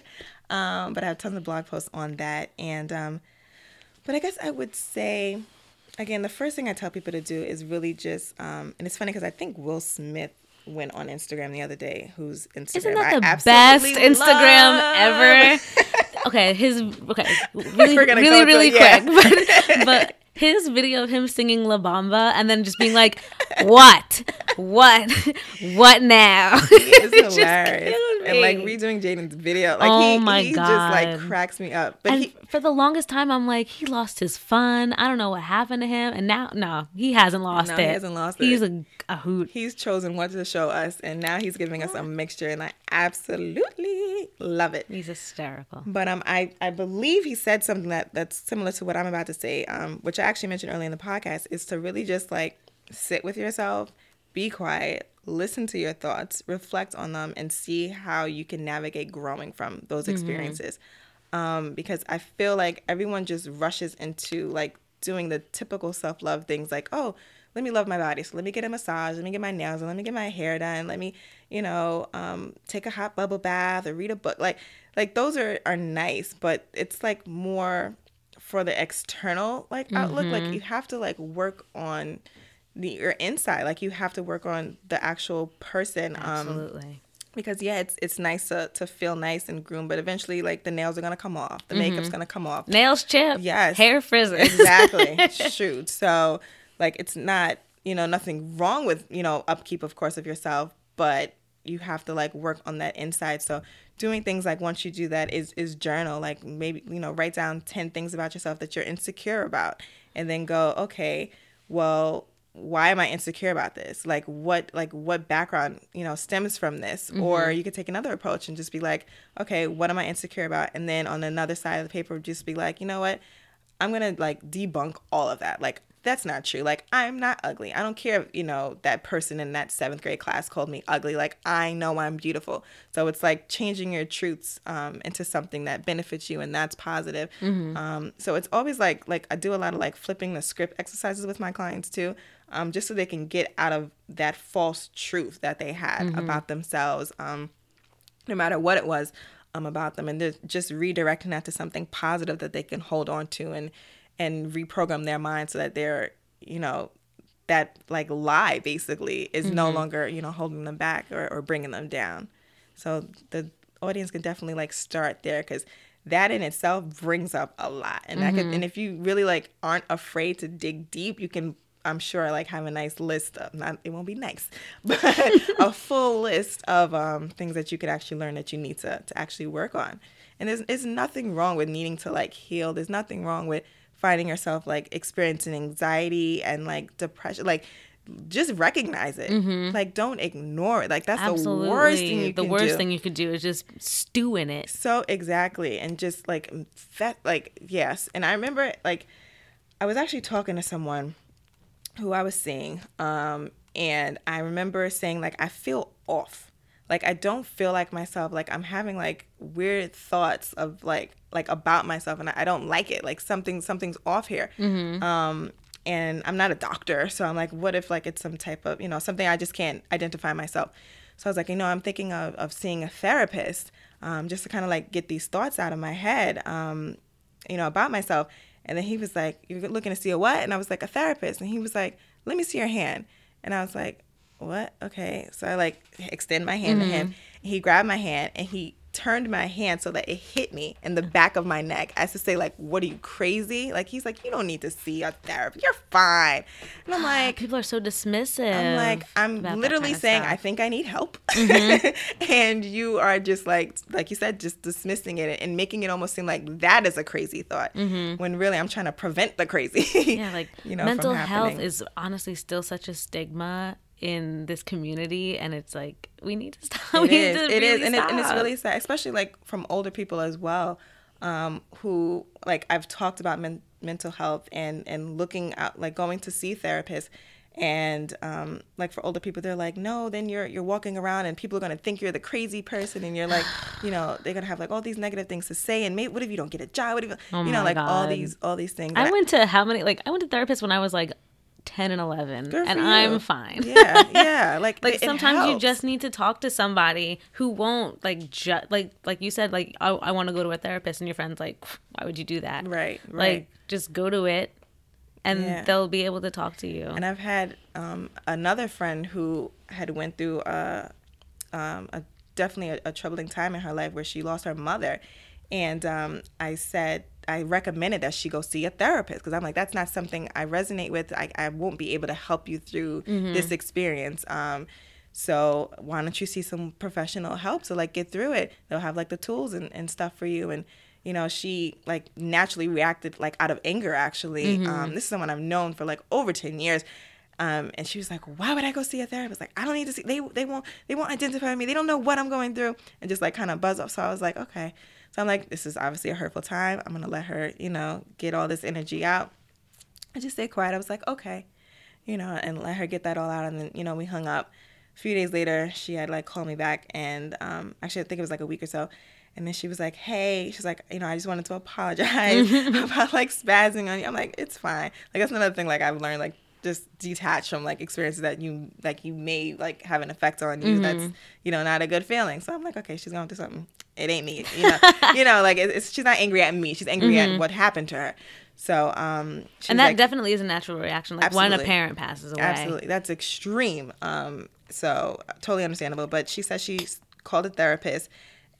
Um, but I have tons of blog posts on that. And, um, but I guess I would say again, the first thing I tell people to do is really just, um, and it's funny because I think Will Smith went on Instagram the other day. who's Instagram isn't that the best Instagram love. ever? okay, his okay, really, really, really quick, yeah. but, but his video of him singing La Bamba and then just being like, what? What? What now? It's hilarious. And like redoing Jaden's video, like Oh he, my he just like cracks me up. But and he, for the longest time, I'm like, he lost his fun. I don't know what happened to him. And now, no, he hasn't lost No, it. he hasn't lost He's it. a, a hoot. he's chosen what to show us, and now he's giving us a mixture, and I absolutely love it. He's hysterical. But um, I, I believe he said something that that's similar to what I'm about to say, um, which I actually mentioned earlier in the podcast, is to really just like sit with yourself, be quiet, listen to your thoughts, reflect on them, and see how you can navigate growing from those experiences. Um, because I feel like everyone just rushes into like doing the typical self love things, like oh. Let me love my body. So let me get a massage. Let me get my nails done. Let me get my hair done. Let me, you know, um, take a hot bubble bath or read a book. Like, like those are are nice, but it's like more for the external like outlook. Like you have to like work on your inside. Like you have to work on the actual person. Um, Absolutely. because yeah, it's it's nice to to feel nice and groomed, but eventually like the nails are gonna come off, the makeup's gonna come off. Nails chip. Yes. Hair frizzes. Exactly. Shoot. So like it's not, you know, nothing wrong with, you know, upkeep of course of yourself, but you have to like work on that inside. So doing things like once you do that is is journal, like maybe, you know, write down 10 things about yourself that you're insecure about and then go, okay, well, why am I insecure about this? Like what like what background, you know, stems from this? Or you could take another approach and just be like, okay, what am I insecure about? And then on another side of the paper just be like, you know what? I'm gonna like debunk all of that. Like that's not true. Like I'm not ugly. I don't care if you know that person in that seventh grade class called me ugly. Like I know I'm beautiful. So it's like changing your truths um, into something that benefits you and that's positive. Um, so it's always like like I do a lot of like flipping the script exercises with my clients too, um, just so they can get out of that false truth that they had about themselves. Um, no matter what it was um, about them. And they're just redirecting that to something positive that they can hold on to and and reprogram their mind so that they're you know that like lie basically is no longer you know holding them back or, or bringing them down. So the audience can definitely like start there because that in itself brings up a lot. And that could and if you really like aren't afraid to dig deep you can i'm sure like have a nice list of not it won't be nice but a full list of um, things that you could actually learn that you need to, to actually work on. And there's, there's nothing wrong with needing to like heal. There's nothing wrong with finding yourself like experiencing anxiety and like depression like just recognize it. Like don't ignore it. Like that's Absolutely. the worst thing you the worst do. thing you could do is just stew in it. so exactly, and just like that, like yes. And I remember like I was actually talking to someone who I was seeing, um, and I remember saying like I feel off, like I don't feel like myself. Like I'm having like weird thoughts of like like about myself, and I, I don't like it. Like something something's off here. Um, and I'm not a doctor, so I'm like, what if like it's some type of you know something I just can't identify myself. So I was like, you know, I'm thinking of, of seeing a therapist um, just to kind of like get these thoughts out of my head, um, you know, about myself. And then he was like, You're looking to see a what? And I was like, A therapist. And he was like, Let me see your hand. And I was like, What? Okay. So I like extend my hand to mm-hmm. him. He grabbed my hand and he turned my hand so that it hit me in the back of my neck as to say, like, what are you crazy? Like he's like, You don't need to see a therapist. You're fine. And I'm like, People are so dismissive. I'm like, I'm literally kind of saying, stuff. Mm-hmm. I think I need help. and you are just like, like you said, just dismissing it and making it almost seem like that is a crazy thought. When really I'm trying to prevent the crazy. Mm-hmm. Yeah, like you know, mental health is honestly still such a stigma in this community, and it's like we need to stop. we It is. to It is, really and, it, and it's really sad, especially like from older people as well, um, who like I've talked about men- mental health and and looking out, like going to see therapists, and um, like for older people, they're like, no, then you're you're walking around and people are gonna think you're the crazy person, and you're like, you know, they're gonna have like all these negative things to say, and maybe what if you don't get a job? What if you, Oh you know, like all these all these things. I went to how many? Like I went to therapists when I was like ten and eleven, Good and for I'm fine. yeah, yeah, like like sometimes you just need to talk to somebody who won't like ju- like like you said like I, I want to go to a therapist and your friend's like why would you do that Right, right. like just go to it and Yeah. they'll be able to talk to you And I've had um, another friend who had went through a, um, a definitely a, a troubling time in her life where she lost her mother, and um, I said I recommended that she go see a therapist because I'm like, that's not something I resonate with. I, I won't be able to help you through Mm-hmm. this experience. Um, so why don't you see some professional help to like get through it? They'll have like the tools and, and stuff for you. And, you know, she like naturally reacted like out of anger actually. Mm-hmm. Um, this is someone I've known for like over 10 years. Um, and she was like, "Why would I go see a therapist? Like, I don't need to see. They they won't they won't identify me. They don't know what I'm going through." And just like kind of buzz off. So I was like, "Okay." So I'm like, "This is obviously a hurtful time. I'm gonna let her, you know, get all this energy out." I just stayed quiet. I was like, "Okay," you know, and let her get that all out. And then you know, we hung up. A few days later, she had like called me back, and um, actually, I think it was like a week or so. And then she was like, "Hey," she's like, "You know, I just wanted to apologize about like spazzing on you." I'm like, "It's fine." Like that's another thing. Like I've learned, like just detach from like experiences that you like you may like have an effect on you. That's you know not a good feeling. So I'm like, okay, she's going through something. It ain't me. You know, you know, like it, it's she's not angry at me. She's angry at what happened to her. So um, and that like, definitely is a natural reaction. Like when a parent passes away. Absolutely. That's extreme. Um, so totally understandable. But she says she called a therapist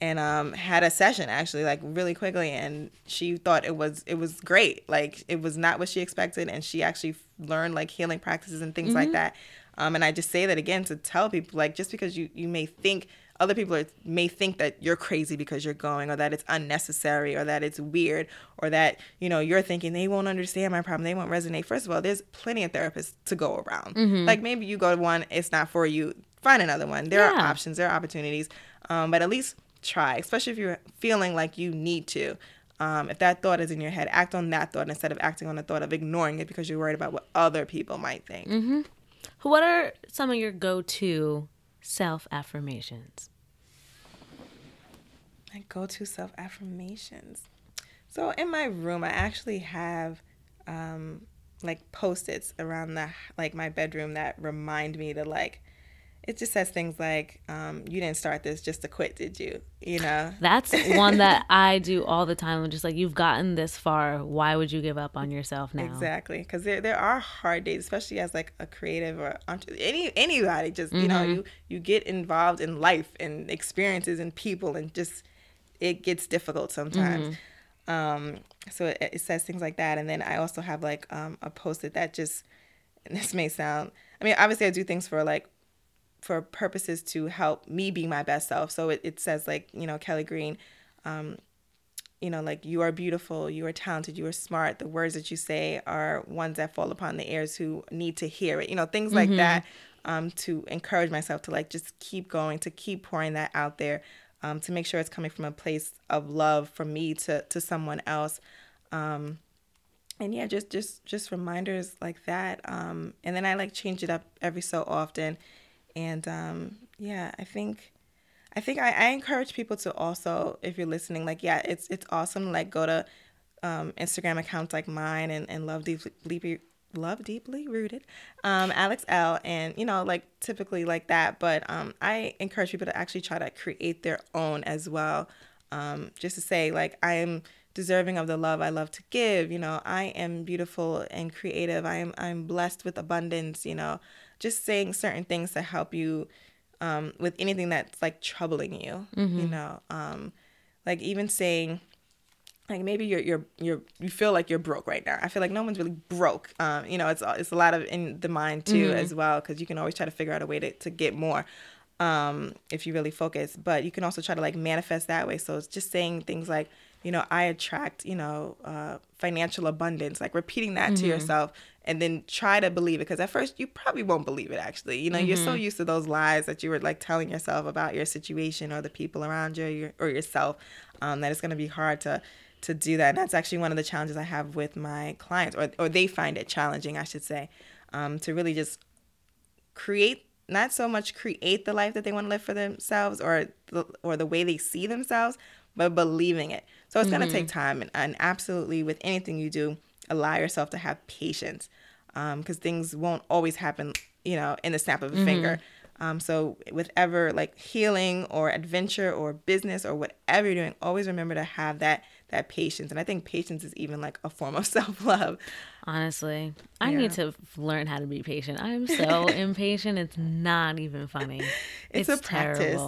and um, had a session actually like really quickly and she thought it was it was great. Like it was not what she expected and she actually learned like healing practices and things like that. Um, and I just say that again to tell people like just because you, you may think other people are, may think that you're crazy because you're going or that it's unnecessary or that it's weird or that you know you're thinking they won't understand my problem they won't resonate. First of all there's plenty of therapists to go around. Like maybe you go to one it's not for you find another one. There are options there are opportunities um, but at least try especially if you're feeling like you need to um, if that thought is in your head act on that thought instead of acting on the thought of ignoring it because you're worried about what other people might think What are some of your go-to self affirmations? My go-to self affirmations. So in my room, I actually have um, like post-its around the like my bedroom that remind me to like. It just says things like, um, "You didn't start this just to quit, did you?" You know. That's one that I do all the time. I'm just like, you've gotten this far. Why would you give up on yourself now? Exactly, because there there are hard days, especially as like a creative or any anybody. Just you know, you you get involved in life and experiences and people, and just it gets difficult sometimes. Um, so it, it says things like that, and then I also have like um, a post-it that just. And this may sound. I mean, obviously, I do things for like for purposes to help me be my best self. So it, it says like you know Kelley Green you know, like you are beautiful, you are talented, you are smart. The words that you say are ones that fall upon the ears who need to hear it. You know, things like that. Um, to encourage myself to like just keep going, to keep pouring that out there, um, to make sure it's coming from a place of love from me to to someone else. Um, and yeah, just just just reminders like that. Um, and then I like change it up every so often. And um, yeah, I think I think I, I encourage people to also, if you're listening, like yeah, it's it's awesome. Like go to um, Instagram accounts like mine and, and love deeply, love deeply rooted, um, Alex Elle. And you know like typically like that. But um, I encourage people to actually try to create their own as well. Um, just to say like I am deserving of the love I love to give. You know I am beautiful and creative. I am I'm blessed with abundance. You know just saying certain things to help you um, with anything that's like troubling you. You know, um, like even saying, like maybe you're you're you're you feel like you're broke right now. I feel like no one's really broke. Um, you know, it's it's a lot of in the mind too as well because you can always try to figure out a way to to get more. Um, if you really focus, but you can also try to like manifest that way. So it's just saying things like, you know, I attract, you know, uh, financial abundance, like repeating that to yourself and then try to believe it. Cause at first you probably won't believe it actually. You know, you're so used to those lies that you were like telling yourself about your situation or the people around you or, your, or yourself um, that it's going to be hard to, to do that. And that's actually one of the challenges I have with my clients or, or they find it challenging, I should say, um, to really just create not so much create the life that they want to live for themselves or the, or the way they see themselves, but believing it. So it's going to take mm-hmm. time, and, and absolutely with anything you do, allow yourself to have patience, um, because things won't always happen, you know, in the snap of a mm-hmm. finger. Um, so with ever like healing or adventure or business or whatever you're doing, always remember to have that that patience. And I think patience is even like a form of self love. Honestly, I Yeah. need to learn how to be patient. I'm so impatient. It's not even funny. It's, a practice.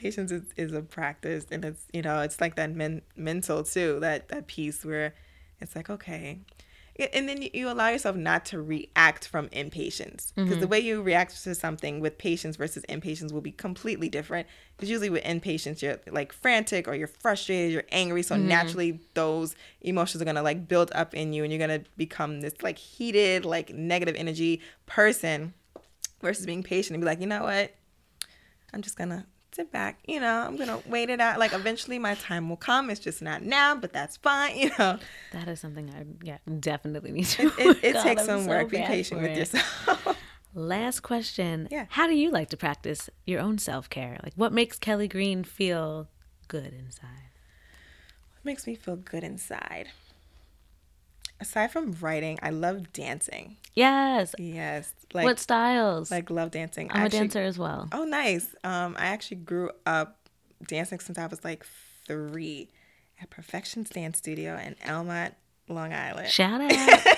Patience is, is a practice and it's you know it's like that men, mental too that that piece where it's like okay and then you allow yourself not to react from impatience because mm-hmm. the way you react to something with patience versus impatience will be completely different because usually with impatience you're like frantic or you're frustrated you're angry so mm-hmm. naturally those emotions are going to like build up in you and you're going to become this like heated like negative energy person versus being patient and be like you know what i'm just going to sit back. You know, I'm gonna wait it out. Like eventually, my time will come. It's just not now, but that's fine. You know, that is something I yeah definitely need to. It, it, it takes some so work. Be patient with yourself. Last question. Yeah. How do you like to practice your own self care? Like, what makes Kelley Green feel good inside? What makes me feel good inside? Aside from writing, I love dancing. Yes. Yes. Like what styles? Like love dancing. I'm actually, a dancer as well. Oh, nice. Um, I actually grew up dancing since I was like three at Perfections Dance Studio in Elmont, Long Island. Shout out. hey,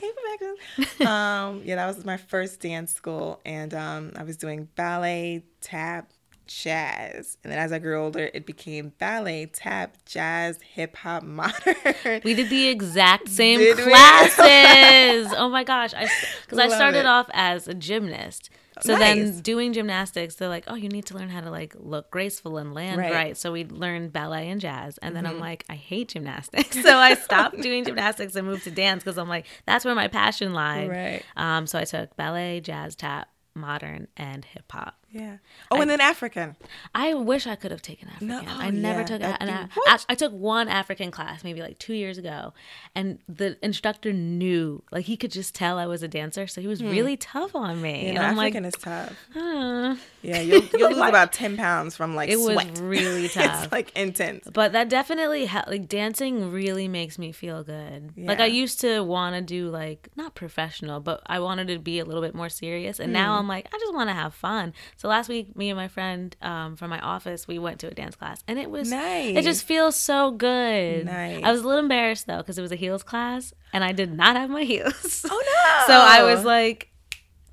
Perfections. um, yeah, that was my first dance school, and um, I was doing ballet, tap, jazz. And then as I grew older, it became ballet, tap, jazz, hip hop, modern. We did the exact same did classes. oh my gosh. I cuz I started it. off as a gymnast. So nice. then doing gymnastics, they're like, "Oh, you need to learn how to like look graceful and land right." right. So we learned ballet and jazz. And then mm-hmm. I'm like, "I hate gymnastics." so I stopped doing gymnastics and moved to dance cuz I'm like, that's where my passion lied. Right. Um so I took ballet, jazz, tap, modern and hip hop. Yeah. Oh, I, and then African. I wish I could have taken African. No, oh, I never yeah, took an I, I took one African class maybe like 2 years ago and the instructor knew like he could just tell I was a dancer so he was hmm. really tough on me. Yeah, no, African like, is tough. Uh, yeah, you'll, you'll lose about 10 pounds from like It sweat. was really tough. it's like intense. But that definitely ha- like dancing really makes me feel good. Yeah. Like I used to want to do like not professional, but I wanted to be a little bit more serious and mm. now hmm. I'm like I just want to have fun. So last week, me and my friend um, from my office, we went to a dance class, and it was nice. It just feels so good. Nice. I was a little embarrassed though because it was a heels class, and I did not have my heels. Oh no! so I was like.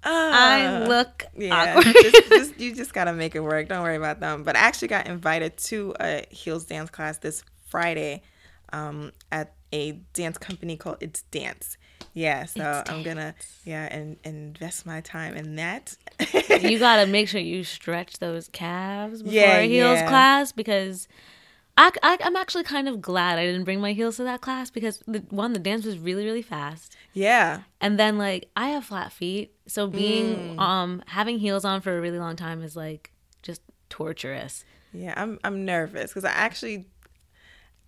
Uh, I look yeah. just, just, you just gotta make it work. Don't worry about them. But I actually got invited to a heels dance class this Friday um, at a dance company called It's Dance. Yeah, so I'm gonna yeah and, and invest my time in that. you gotta make sure you stretch those calves before yeah, heels yeah. class because I, I am actually kind of glad I didn't bring my heels to that class because the one the dance was really really fast. Yeah. And then like I have flat feet, so being mm. um having heels on for a really long time is like just torturous. Yeah, I'm I'm nervous because I actually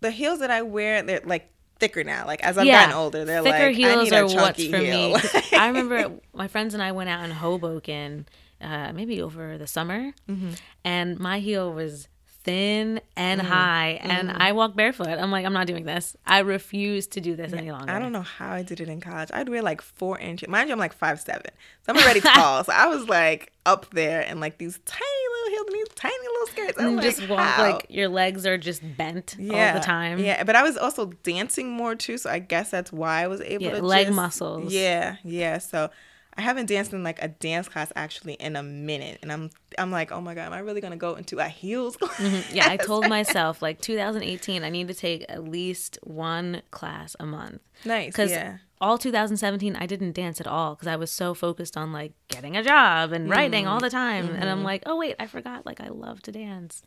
the heels that I wear they're like thicker now. Like as I've yeah. gotten older, they're thicker like heels are what's for heel. me. I remember my friends and I went out in Hoboken, uh, maybe over the summer, mm-hmm. and my heel was thin and mm-hmm. high and mm-hmm. I walk barefoot. I'm like, I'm not doing this. I refuse to do this yeah, any longer. I don't know how I did it in college. I'd wear like four inches. Mind you, I'm like five seven. So I'm already tall. So I was like up there and like these tiny little heels and these tiny little skirts. I'm and like, just walk how? like your legs are just bent yeah, all the time. Yeah. But I was also dancing more too. So I guess that's why I was able yeah, to leg just, muscles. Yeah. Yeah. So I haven't danced in like a dance class actually in a minute, and I'm I'm like, oh my god, am I really gonna go into a heels class? Mm-hmm. Yeah, I told myself like 2018, I need to take at least one class a month. Nice. Because yeah. all 2017, I didn't dance at all because I was so focused on like getting a job and writing mm-hmm. all the time, mm-hmm. and I'm mm-hmm. like, oh wait, I forgot like I love to dance.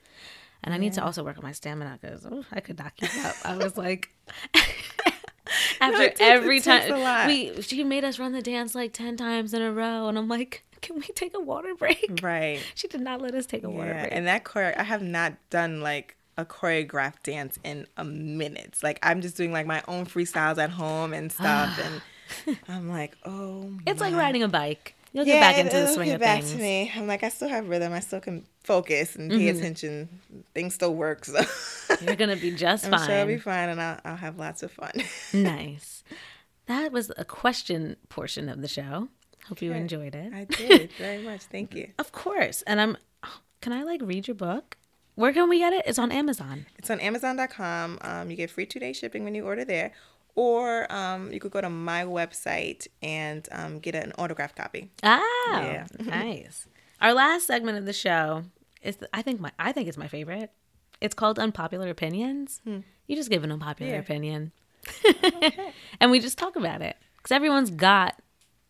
And yeah. I need to also work on my stamina because oh, I could not keep up. I was like, after no, takes, every time we she made us run the dance like 10 times in a row and i'm like can we take a water break? Right. She did not let us take a yeah, water break. and that choreo i have not done like a choreographed dance in a minute. Like i'm just doing like my own freestyles at home and stuff and i'm like oh it's my. like riding a bike You'll yeah, get back into the swing of back things. to me. I'm like, I still have rhythm. I still can focus and pay mm-hmm. attention. Things still work. So you're gonna be just I'm fine. Sure I'll be fine, and I'll, I'll have lots of fun. nice. That was a question portion of the show. Hope you enjoyed it. I did very much. Thank you. Of course. And I'm. Can I like read your book? Where can we get it? It's on Amazon. It's on Amazon.com. Um, you get free two day shipping when you order there, or um, you could go to my website and um, get an autographed copy. Ah, yeah. nice. Our last segment of the show It's I think my I think it's my favorite. It's called Unpopular Opinions. You just give an unpopular Yeah. opinion, and we just talk about it because everyone's got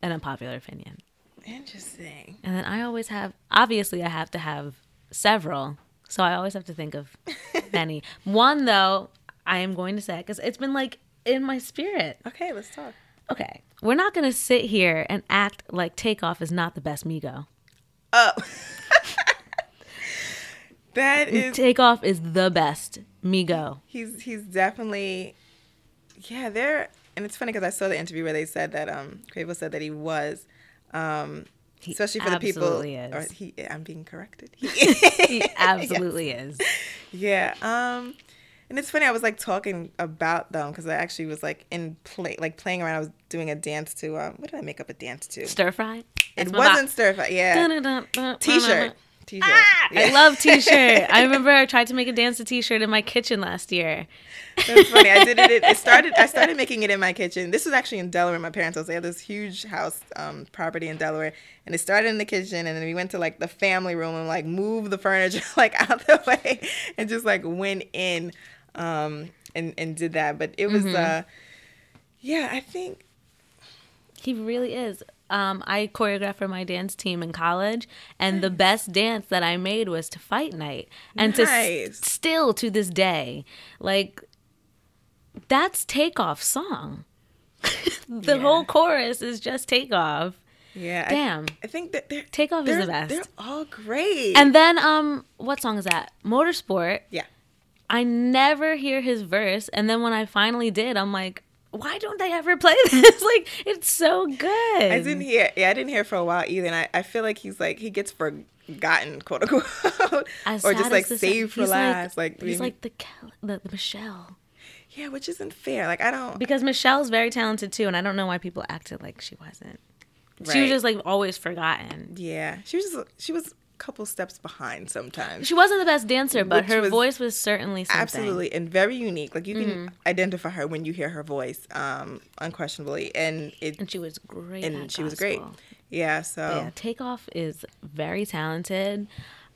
an unpopular opinion. Interesting. And then I always have, obviously, I have to have several. So I always have to think of many. One, though, I am going to say, because it's been like in my spirit. Okay, let's talk. Okay. We're not going to sit here and act like Takeoff is not the best Migo. Oh. that is Takeoff is the best Migo. he's he's definitely yeah they're and it's funny because i saw the interview where they said that um Quavo said that he was um He especially for the people absolutely is. or he i'm being corrected He absolutely is. yeah um and it's funny i was like talking about them because i actually was like in play like playing around i was doing a dance to um what did i make up a dance to Stir fry. it wasn't stir fry yeah t-shirt t-shirt Ah, I love t-shirt. I remember I tried to make a dance to t-shirt in my kitchen last year. That's funny. I did it. It started. I started making it in my kitchen. This was actually in Delaware. My parents' house. They had this huge house, um, property in Delaware, and it started in the kitchen, and then we went to like the family room and like moved the furniture like out the way, and just like went in, um, and and did that. But it was, uh, yeah, I think He really is. Um, I choreographed for my dance team in college, and the best dance that I made was to Fight Night, and to s- still to this day, like that's Takeoff song. the Yeah. whole chorus is just Takeoff. yeah. I- Damn. I, think that they're Takeoff is the best. They're all great. And then um, what song is that? Motorsport. yeah. I never hear his verse, and then when I finally did, I'm like, why don't they ever play this? like, it's so good. I didn't hear. Yeah, I didn't hear for a while either. And I, I feel like he's like he gets forgotten, quote unquote, As or just like saved for last. Like, he's maybe- like the, the the Michelle yeah, which isn't fair. Like I don't. because Michelle's very talented too, and I don't know why people acted like she wasn't. She was just like always forgotten. Yeah, she was just she was couple steps behind sometimes. She wasn't the best dancer, but her was- voice was certainly something. Absolutely, and very unique. Like you can Mm-hmm. identify her when you hear her voice, um, unquestionably, and it and she was great. and she was great. Yeah, so Yeah, Takeoff is very talented.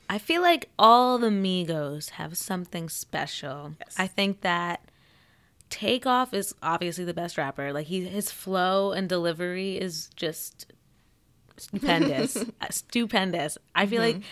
I feel like all the Migos have something special. Yes. I think that Takeoff is obviously the best rapper. Like he his flow and delivery is just stupendous. Uh, stupendous. I feel Mm-hmm. like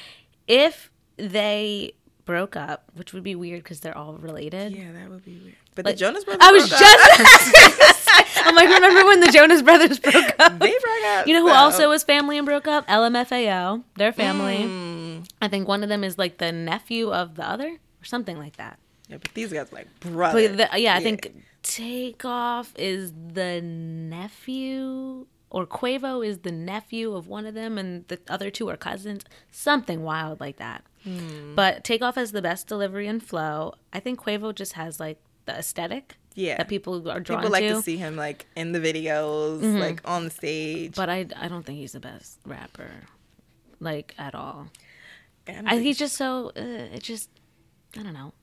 if they broke up, which would be weird because they're all related. yeah, that would be weird. But Like, the Jonas Brothers, I was just. I'm like, remember when the Jonas Brothers broke up? they broke up. You know who so- also was family and broke up? LMFAO. Their family. Mm. I think one of them is like the nephew of the other or something like that. Yeah, but these guys are like brothers. But the, yeah, I think Takeoff is the nephew or Quavo is the nephew of one of them and the other two are cousins. Something wild like that. Hmm. But Takeoff has the best delivery and flow. I think Quavo just has like the aesthetic Yeah. that people are drawn people like to. to see him like in the videos, like on the stage. but I, I don't think he's the best rapper, like at all. And I, he's just so. Uh, it just. I don't know.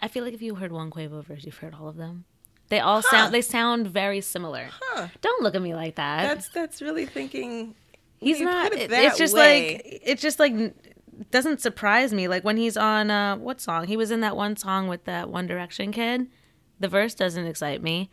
I feel like if you heard one Quavo verse, you've heard all of them. They all sound. They sound very similar. Huh. Don't look at me like that. that's that's really thinking. he's not. it it's just way. like. It's just like. Doesn't surprise me. Like when he's on uh, what song? He was in that one song with that One Direction kid. The verse doesn't excite me,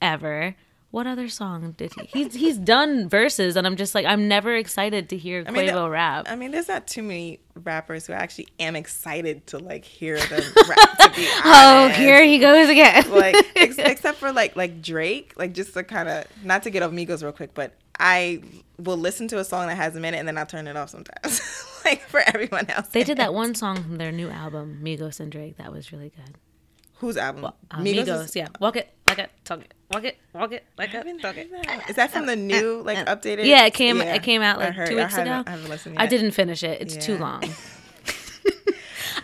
ever. What other song did he? He's he's done verses, and I'm just like I'm never excited to hear I mean, Quavo uh, rap. I mean, there's not too many rappers who I actually am excited to like hear them rap. To be oh, here he goes again. like ex- except for like like Drake, like just to kind of not to get off Migos real quick, but I will listen to a song that has a minute and then I'll turn it off sometimes. like for everyone else, They did that one song from their new album, Migos and Drake. That was really good. Whose album? Uh, Migos, is- yeah. Walk it, like it, talk it, walk it, walk it, like I it, talk it. that. Is that from the new like updated? Yeah, it came. Yeah, It came out like heard- two weeks haven't- ago. I haven't listened I didn't finish it. It's too long.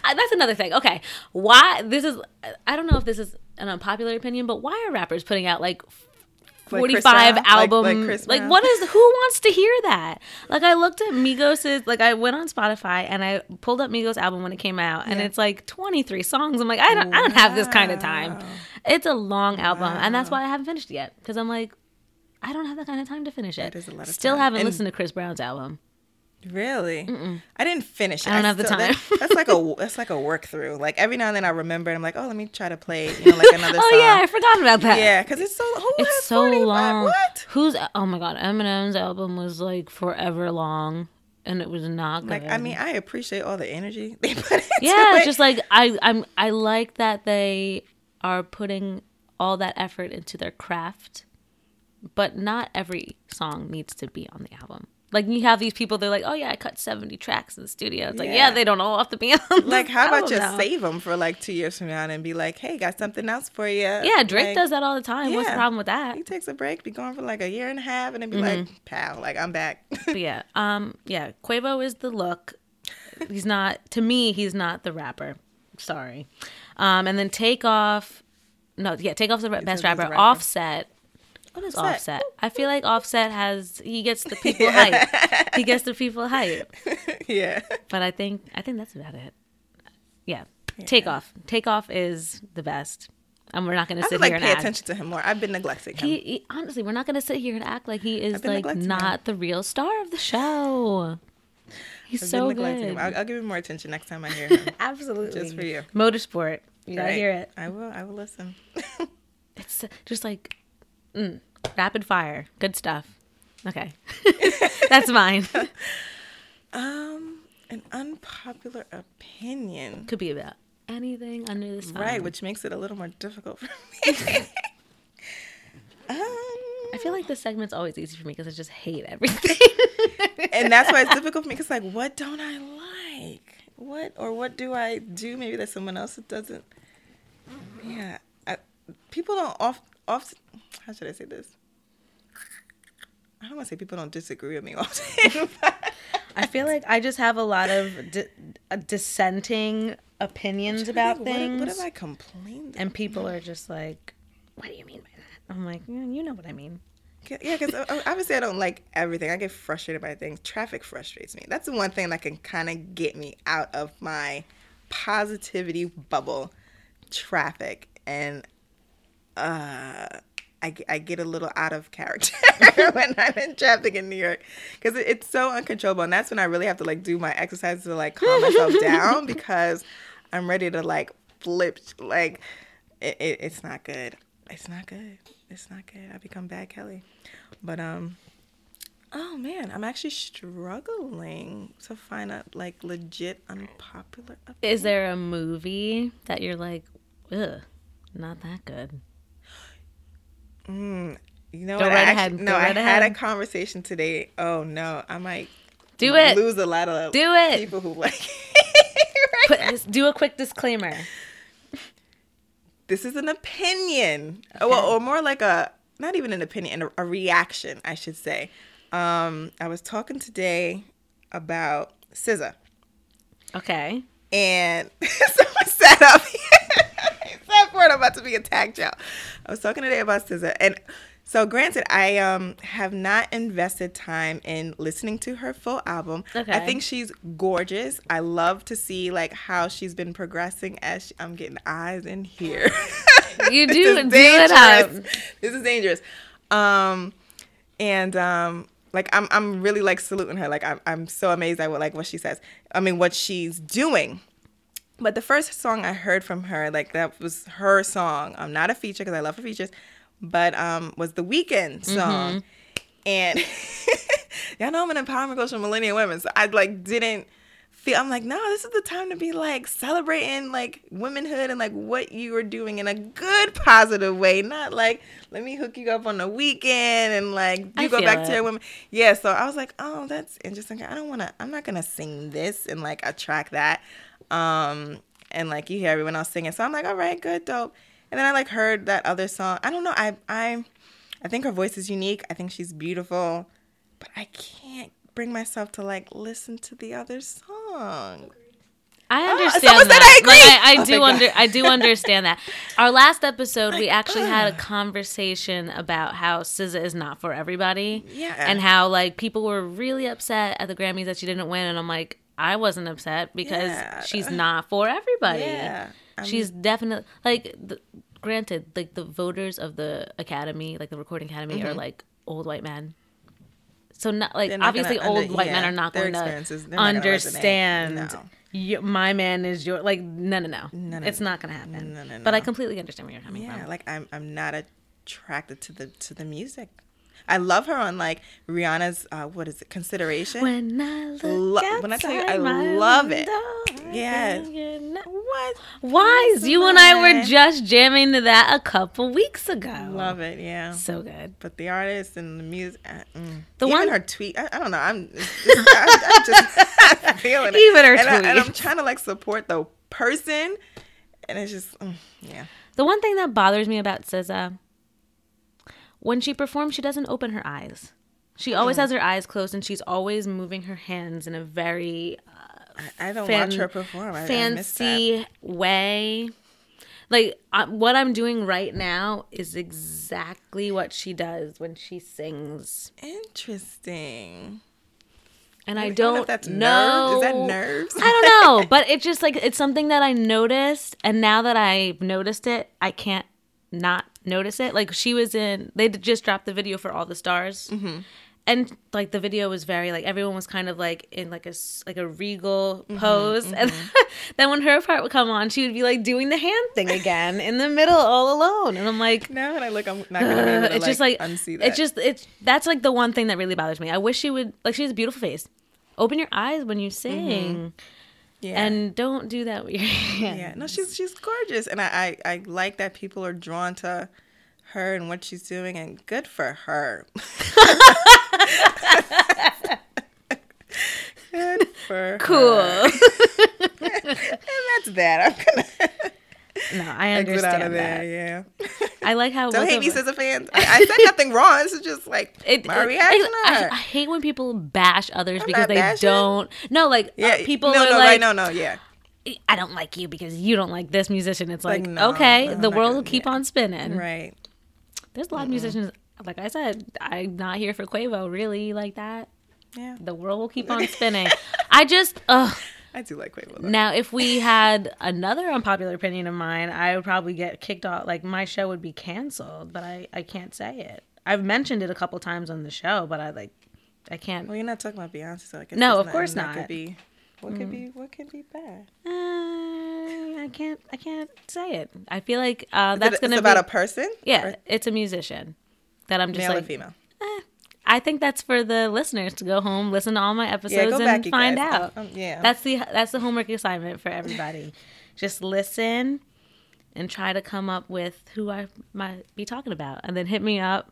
Uh, That's another thing. Okay, why this is? I don't know if this is an unpopular opinion, but why are rappers putting out like 45 Brown? Like- album like like, Brown? what is who wants to hear that? Like i looked at migos's like i went on spotify and i pulled up migos album when it came out and Yeah. it's like 23 songs. I'm like i don't i don't have this kind of time. It's a long album and that's why i haven't finished it yet because i'm like i don't have that kind of time to finish it. That is a lot of still haven't And- listened to chris brown's album Really? I didn't finish. it. I don't have the time. that- that's like a that's like a work through. Like every now and then I remember, and I'm like, oh, let me try to play, you know, like another oh, song. Oh song. yeah, I forgot about that. yeah, because it's so who It's has so 45 long. What? Who's oh my god, Eminem's album was like forever long and it was not good. Like I mean, I appreciate all the energy they put into yeah, it. just like I I'm I like that they are putting all that effort into their craft, but not every song needs to be on the album. Like you have these people, they're like, "Oh yeah, I cut seventy tracks in the studio." It's like, yeah, Yeah. they don't all have to be on. like how about just save them for like two years from now and be like, hey, got something else for you. Yeah, Drake Like, does that all the time. What's the problem with that? He takes a break, be gone for like a year and a half, and then be Mm-hmm. like, "Pow, like I'm back." Yeah, um, yeah, Quavo is the look. He's not to me. He's not the rapper. Sorry. Um, and then take off. No, yeah, take off the best rapper. rapper. Offset. What is Offset. Offset? I feel like Offset has he gets the people hype. He gets the people hype. yeah. But I think I think that's about it. Yeah. Take off. Take off is the best. And we're not going to sit like here and pay act. attention to him more. I've been neglecting him. He, he- honestly, we're not going to sit here and act like he is like not the real star of the show. He's I've so good. him. I'll, I'll give him more attention next time I hear him. Absolutely. Just for you. Motorsport. You gotta hear it. I will. I will listen. It's just like mm, rapid fire. Good stuff. Okay. That's mine. um, an unpopular opinion. Could be about anything under the sun. Right, which makes it a little more difficult for me. um, I feel like this segment's always easy for me because I just hate everything. and that's why it's difficult for me because, like, what don't I like? What or what do I do? Maybe that someone else doesn't. Yeah, I, people don't off off. How should I say this? I don't want to say people don't disagree with me I feel like I just have a lot of di- uh, dissenting opinions about What- things. What, have I complained? About? And people are just like, what do you mean by that? I'm like, "Yeah, you know what I mean. Yeah, because obviously I don't like everything. I get frustrated by things. Traffic frustrates me. That's the one thing that can kind of get me out of my positivity bubble. Traffic and uh, I, I get a little out of character when I'm in traffic in New York because it, it's so uncontrollable, and that's when I really have to like do my exercises to like calm myself down because I'm ready to like flip. Like it, it, it's not good. It's not good. It's not good. I become bad Kelley, but um. Oh man, I'm actually struggling to find a like legit unpopular. opinion. Is there a movie that you're like, ugh, not that good? Mm, you know Go what? right I ahead. actually, Go no, I right had a conversation today. Oh no, I might Do it. lose a lot of Do it. people who like. Put, do a quick disclaimer. this is an opinion, Oh, well, or more like a not even an opinion, a, a reaction, I should say. Um, I was talking today about SZA, Okay. and someone sat up. I'm about to be attacked, tag child. I was talking today about SZA, and so granted, I um have not invested time in listening to her full album. Okay. I think she's gorgeous. I love to see like how she's been progressing as she, I'm getting eyes in here. You do- do it up. This is dangerous. Um, and um, like I'm I'm really like saluting her. Like I'm I'm so amazed at what like what she says. I mean what she's doing. But the first song I heard from her, like that was her song. I'm not a feature because I love her features, but um, was the Weekend song. And y'all know I'm an empowerment coach for millennial women, so I like didn't feel. I'm like, no, this is the time to be like celebrating like womanhood and like what you are doing in a good, positive way, not like let me hook you up on the weekend and like you I go back it. to your woman. Yeah, so I was like, oh, that's interesting. I don't want to. I'm not gonna sing this and like attract that. Um, and like you hear everyone else singing, so I'm like, all right, good, dope. And then I like heard that other song. I don't know. I I I think her voice is unique. I think she's beautiful, but I can't bring myself to like listen to the other song. I Oh, understand said that. I. Like, I, I Oh, do thank God. under I do understand that. Our last episode, we actually had a conversation about how SZA is not for everybody. Yeah. And how like people were really upset at the Grammys that she didn't win, and I'm like, I wasn't upset because Yeah. she's not for everybody. Yeah. I'm- She's definitely like. The, granted, like the voters of the Academy, like the Recording Academy, Mm-hmm. are like old white men. So not like obviously old under- white men yeah, are not going to they're not gonna understand. No. You, my man is your like no no no. No, no, it's not gonna happen. no, no, But I completely understand where you're coming Yeah, from. like I'm I'm not attracted to the to the music. I love her on like Rihanna's uh what is it? Consideration. When I look Lo- when I tell you, I love it. Yes. what? Why? You and I were just jamming to that a couple weeks ago. Love it, yeah. So good. But the artist and the music, uh, mm. The even one- her tweet, I, I don't know. I'm, it's, it's, I, I'm just feeling it. Even her and, I, and I'm trying to like support the person, and it's just, mm, yeah. The one thing that bothers me about SZA, when she performs, she doesn't open her eyes. She always has her eyes closed, and she's always moving her hands in a very I, I don't fan- watch her perform. I, I fancy way. Like uh, what I'm doing right now is exactly what she does when she sings, Interesting. and I I don't know don't that's know. nerves. Is that nerves? I don't know, but it's just like it's something that I noticed, and now that I've noticed it, I can't not notice it. Like she was in, they just dropped the video for all the stars, Mm-hmm. And like the video was very like everyone was kind of like in like a like a regal Mm-hmm, pose, and then when her part would come on, she would be like doing the hand thing again in the middle all alone, and I'm like. no and I look, I'm not gonna be able to it's like, just like unsee that. it's just it's that's like the one thing that really bothers me. I wish she would like she has a beautiful face. Open your eyes when you sing yeah. and don't do that with your hands. yeah, no, she's she's gorgeous, and I, I I like that people are drawn to her and what she's doing, and good for her. good for her. cool. And that's that. I'm gonna no, I exit out of understand there. that. Yeah. I like how Don't hate me, SZA fans. I, I said nothing wrong. This is just like It, my it- reaction. I, I. I hate when people bash others because they bashing. don't. No, like yeah, uh, people No, are no, like, right? No, no, yeah. I don't like you because you don't like this musician. It's like, Like, no, okay, the world gonna- will keep yeah. on spinning. Right. There's a lot of musicians. Like I said, I'm not here for Quavo really like that. Yeah. The world will keep on spinning. I just, ugh. I do like Quavo. Though. Now, if we had another unpopular opinion of mine, I would probably get kicked off. Like my show would be canceled, but I I can't say it. I've mentioned it a couple times on the show, but I like I can't. Well, you're not talking about Beyonce, so I guess No, of course not. Could be, what could be? What could be bad? Uh, I can't. I can't say it. I feel like uh, that's it- gonna it's be. about a person. yeah, Or it's a musician that I'm just male or like. female. I think that's for the listeners to go home, listen to all my episodes, go and find guys. out. Um, yeah. That's the that's the homework assignment for everybody. Just listen and try to come up with who I might be talking about, and then hit me up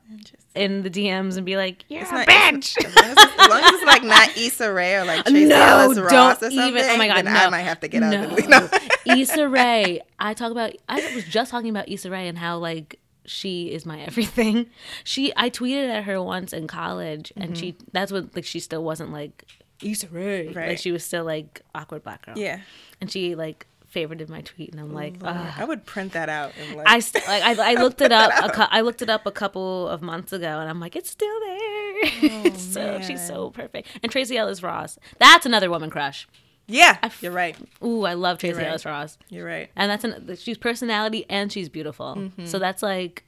in the DMs and be like, "You're It's a bitch." As long as, it's, as long as it's like not Issa Rae or like Tracee no, Ellis Ross don't or something, even. Oh my god, then no. I might have to get out no. of the no. Issa Rae. I talk about. I was just talking about Issa Rae and how like she is my everything. She. I tweeted at her once in college, and she. Mm-hmm. That's what like she still wasn't like Issa Rae. Like she was still like awkward black girl. yeah. And she like favorited my tweet, and I'm like. I would print that out and like I st- like I, I looked it up. A cou- I looked it up a couple of months ago, and I'm like, it's still there. Oh, so she's so perfect. And Tracee Ellis Ross, that's another woman crush. yeah. You're right. Ooh, I love Tracee right. Ellis Ross, You're right. and that's an she's personality and she's beautiful. Mm-hmm. So that's like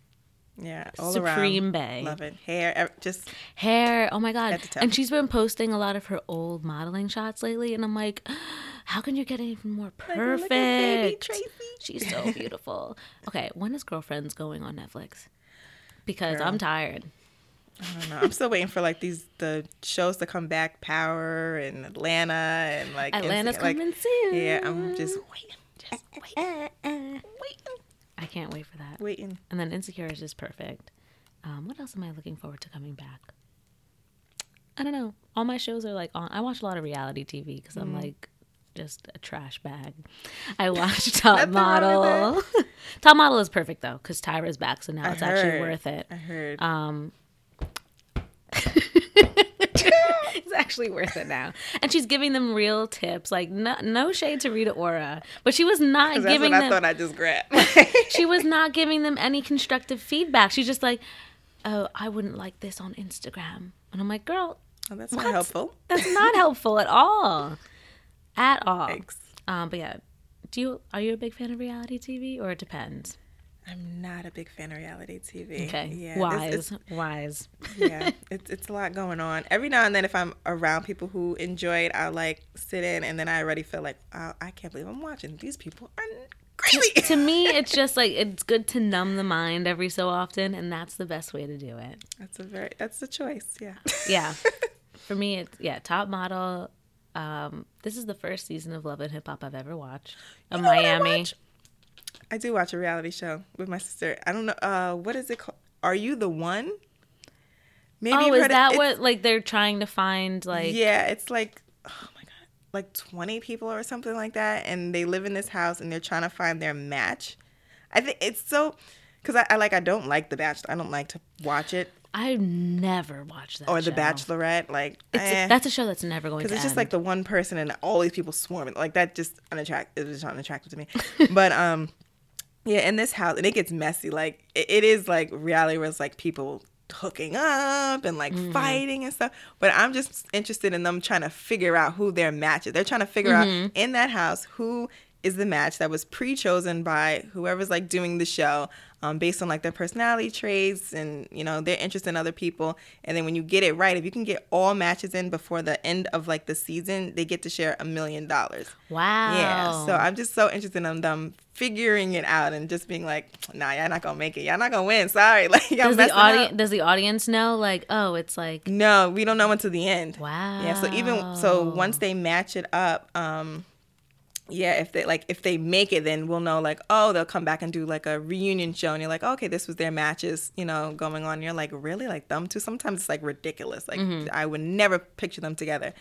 Yeah. All Supreme around. Bay. Love it. Hair. Just hair. Oh my god! Head to toe. And she's been posting a lot of her old modeling shots lately, and I'm like, how can you get even more perfect? baby Tracee. She's so beautiful. okay, when is Girlfriends going on Netflix? Because I'm tired. I don't know. I'm still waiting for like these the shows to come back. Power and Atlanta and like Atlanta's like, coming soon. Yeah. I'm just waiting. Just waiting. Waiting. I can't wait for that. Waiting. And then Insecure is just perfect. Um, what else am I looking forward to coming back? I don't know. All my shows are like on. I watch a lot of reality TV because Mm. I'm like just a trash bag. I watched Top Model. Top Model is perfect though because Tyra's back, so now I it's actually worth it. I heard. Um, it's actually worth it now. And she's giving them real tips, like no, no shade to Rita Ora, but she was not giving what I them. thought I just grabbed. she was not giving them any constructive feedback. She's just like, "Oh, I wouldn't like this on Instagram," and I'm like, "Girl, Oh, that's not helpful. that's not helpful at all, at all." Thanks. Um, but yeah, do you are you a big fan of reality TV or it depends? I'm not a big fan of reality TV. Okay. Yeah. Wise. It's, it's, Wise. yeah. It's it's a lot going on. Every now and then, if I'm around people who enjoy it, I'll like sit in, and then I already feel like, oh, I can't believe I'm watching. These people are crazy. to me, it's just like it's good to numb the mind every so often, and that's the best way to do it. That's a very that's the choice. Yeah. Yeah. For me, it's yeah, top model. Um, this is the first season of Love and Hip Hop I've ever watched. Of You know what I Miami. watch? I do watch a reality show with my sister. I don't know. Uh, what is it called? Are you the one? Maybe oh, is that it's- what like they're trying to find like yeah, it's like oh my god, like twenty people or something like that, and they live in this house and they're trying to find their match. I think it's so because I, I like I don't like The Bachelor. I don't like to watch it I've never watched that or The show. Bachelorette. Like It's eh. that's a show that's never going to because it's just like the one person and all these people swarming like that just unattractive it was unattractive to me but um yeah in this house and it gets messy like it, it is like reality where it's like people hooking up and like Mm-hmm. fighting and stuff but i'm just interested in them trying to figure out who their match is they're trying to figure Mm-hmm. out in that house who is the match that was pre-chosen by whoever's like doing the show um, based on like their personality traits and you know their interest in other people. And then when you get it right if you can get all matches in before the end of like the season they get to share a million dollars. Wow. yeah so i'm just so interested in them figuring it out and just being like nah y'all not gonna make it. Y'all not gonna win. Sorry. Like y'all does the audience does the audience know like oh it's like no we don't know until the end. Wow yeah so even so once they match it up um yeah if they like if they make it then we'll know like oh they'll come back and do like a reunion show and you're like okay this was their matches you know going on. And you're like really? Like them two sometimes it's like ridiculous. Like i would never picture them together.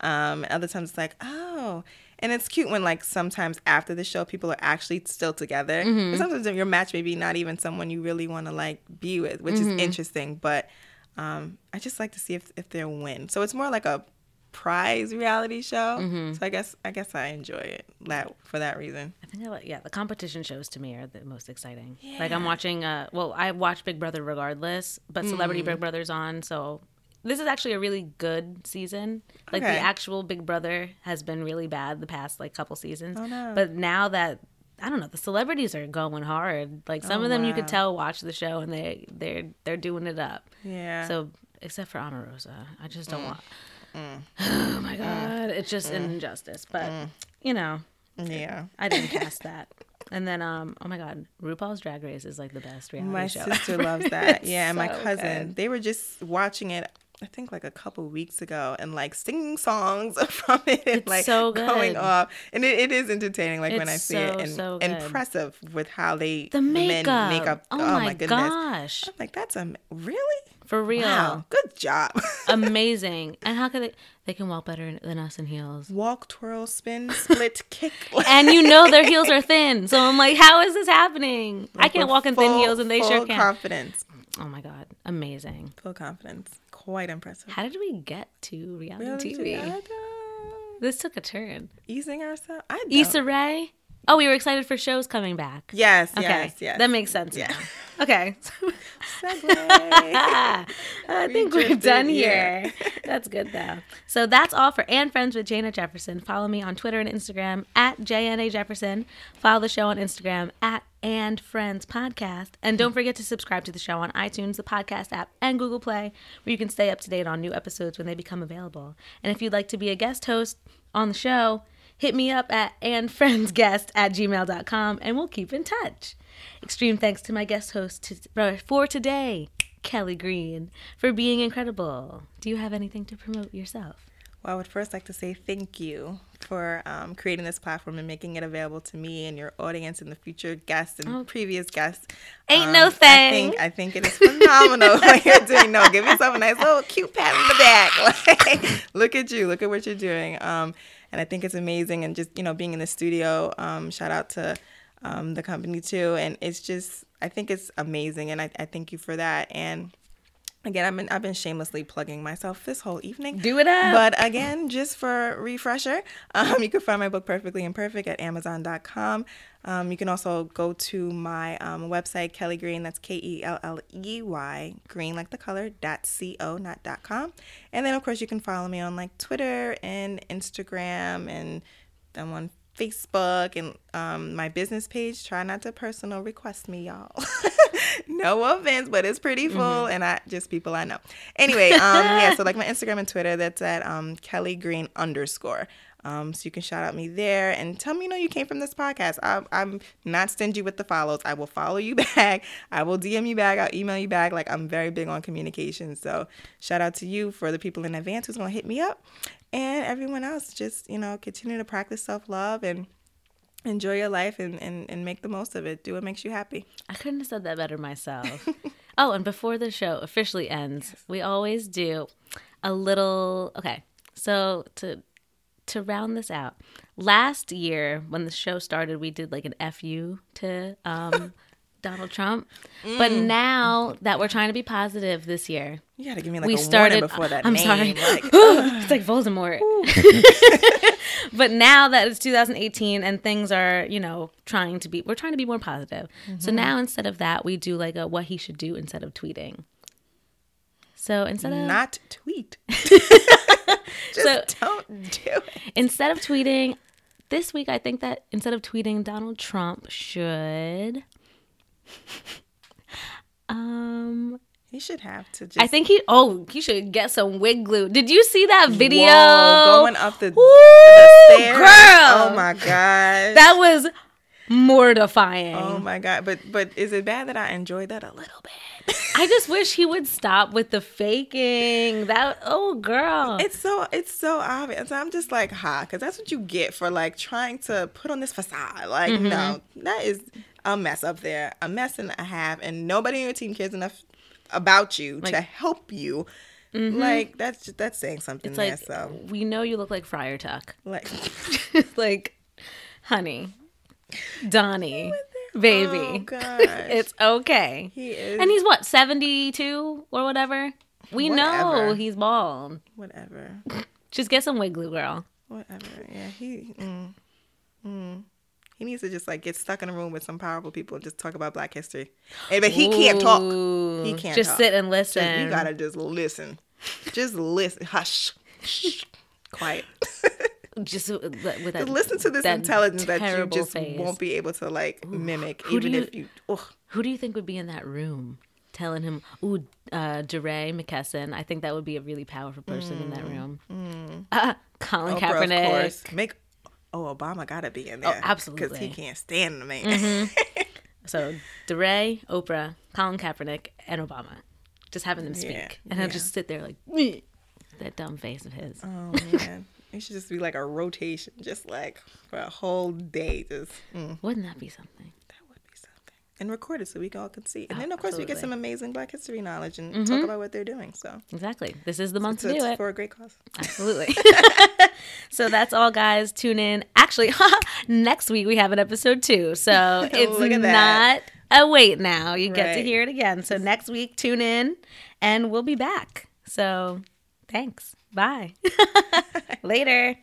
Um other times it's like oh. And it's cute when like sometimes after the show people are actually still together. But sometimes your match may be not even someone you really want to like be with which is interesting but um i just like to see if, if they'll win. So it's more like a prize reality show. Mm-hmm. So I guess I guess I enjoy it that for that reason. I think I like yeah the competition shows to me are the most exciting. Like I'm watching uh well I watch Big Brother regardless, but Mm. Celebrity Big Brother's on, so this is actually a really good season. Like Okay. the actual Big Brother has been really bad the past like couple seasons. Oh, no. But now that I don't know, the celebrities are going hard. Like some Oh, of them you could tell watch the show and they they're they're doing it up. Yeah. So except for Omarosa, I just Mm. don't want. Oh my god, it's just an injustice. But Mm. you know, yeah. I didn't cast that. And then, um, oh my God, RuPaul's Drag Race is like the best reality My show. sister ever. loves that. Yeah, and my cousin. good. They were just watching it I think like a couple weeks ago and like singing songs from it and It's like so going off. And it, it is entertaining like when I It's see it and so impressive with how they The makeup. men make up. Oh, oh my, goodness. gosh, I'm like that's a really? for real, Wow. Good job. amazing. And how could they? They can walk better than us in heels. Walk, twirl, spin, split, kick. And you know their heels are thin, so I'm like, how is this happening? I can't walk in thin heels, and they sure full can. confidence. oh my God, amazing. Full confidence. Quite impressive. How did we get to reality, Reality TV? This took a turn. Easing ourselves. I don't. Issa Rae. Oh, we were excited for shows coming back. Yes, Okay, yes, yes. that makes sense. Yeah. now. Okay. I think we're done yeah. here. That's good though. So that's all for And Friends with Jana Jefferson. Follow me on Twitter and Instagram at JNA Jefferson. Follow the show on Instagram at And Friends Podcast. And don't forget to subscribe to the show on iTunes, the podcast app, and Google Play, where you can stay up to date on new episodes when they become available. And if you'd like to be a guest host on the show, hit me up at andfriendsguest at gmail.com and we'll keep in touch. Extreme thanks to my guest host for today, Kelley Green, for being incredible. Do you have anything to promote yourself? Well, I would first like to say thank you for um, creating this platform and making it available to me and your audience and the future guests and Oh. previous guests. Ain't Um, no I think I think it is phenomenal what you're doing. No, give yourself a nice little cute pat in the back. Like, look at you. Look at what you're doing. Um, and I think it's amazing. And just you know, being in the studio. Um, shout out to um, the company too. And it's just, I think it's amazing. And I, I thank you for that. And again, I've been I've been shamelessly plugging myself this whole evening. Do it up. But again, just for refresher, um, you can find my book Perfectly Imperfect at Amazon.com. Um, you can also go to my um, website, Kelley Green, that's K E L L E Y, green like the color, dot C-O, not dot com. And then, of course, you can follow me on like Twitter and Instagram, and I'm on Facebook and um, my business page. Try not to personal request me, y'all. no offense, but it's pretty full, mm-hmm. and I just people I know. Anyway, um, yeah. So like my Instagram and Twitter, that's at um, Kelley Green underscore. Um, so you can shout out me there and tell me you know you came from this podcast. I, I'm not stingy with the follows. I will follow you back. I will DM you back. I'll email you back. Like I'm very big on communication. So shout out to you for the people in advance who's gonna hit me up, and everyone else. Just you know continue to practice self love and enjoy your life and, and, and make the most of it. Do what makes you happy. I couldn't have said that better myself. oh, and before the show officially ends, yes. we always do a little okay. So to to round this out, last year when the show started, we did like an FU to um, Donald Trump. Mm. But now that we're trying to be positive this year, you gotta give me like we a started, before that. I'm name. sorry, like, it's like Voldemort. but now that it's 2018 and things are, you know, trying to be, we're trying to be more positive. Mm-hmm. So now instead of that, we do like a what he should do instead of tweeting. So instead of not tweet. Just so, don't do it. Instead of tweeting, this week I think that instead of tweeting, Donald Trump should. um. He should have to. Just... I think he. Oh, he should get some wig glue. Did you see that video? Whoa, going up the, Ooh, the stairs. Girl, oh my god, that was mortifying. Oh my god! But but is it bad that I enjoyed that a little bit? I just wish he would stop with the faking. That oh girl, it's so it's so obvious. I'm just like ha, because that's what you get for like trying to put on this facade. Like mm-hmm. no, that is a mess up there, a mess and a half, and nobody on your team cares enough about you like, to help you. Mm-hmm. Like that's just, that's saying something. It's there, like so we know you look like Friar Tuck. Like, like, honey, Donnie, baby. Oh, it's okay. He is. And he's what, 72 or whatever? We whatever. know he's bald. Whatever. Just get some wig glue, girl. Whatever. Yeah, he. Mm, mm. He needs to just like get stuck in a room with some powerful people and just talk about Black history. Hey, but he Ooh, can't talk. He can't just talk. sit and listen. Just, you gotta just listen. Just listen. Hush. Shh. Quiet. just with that, listen to this intelligence that you just won't be able to like Ooh, mimic, even you, if you. Ugh. Who do you think would be in that room? Telling him, "Ooh, uh, DeRay McKesson." I think that would be a really powerful person mm, in that mm, room. Mm. Uh, Colin Oprah, Kaepernick. Of course. Make oh Obama gotta be in there. Oh, absolutely, because he can't stand the man. Mm-hmm. so DeRay, Oprah, Colin Kaepernick, and Obama, just having them speak, yeah, and yeah. he'll just sit there like that dumb face of his. Oh man. It should just be like a rotation, just like for a whole day. Just mm. wouldn't that be something? That would be something. And record it so we can all can see. And oh, then of course absolutely. we get some amazing Black history knowledge and mm-hmm. talk about what they're doing. So exactly, this is the month so, to do it for a great cause. Absolutely. so that's all, guys. Tune in. Actually, next week we have an episode two, so it's not a wait now. You get to hear it again. So next week, tune in, and we'll be back. So thanks. Bye. Later.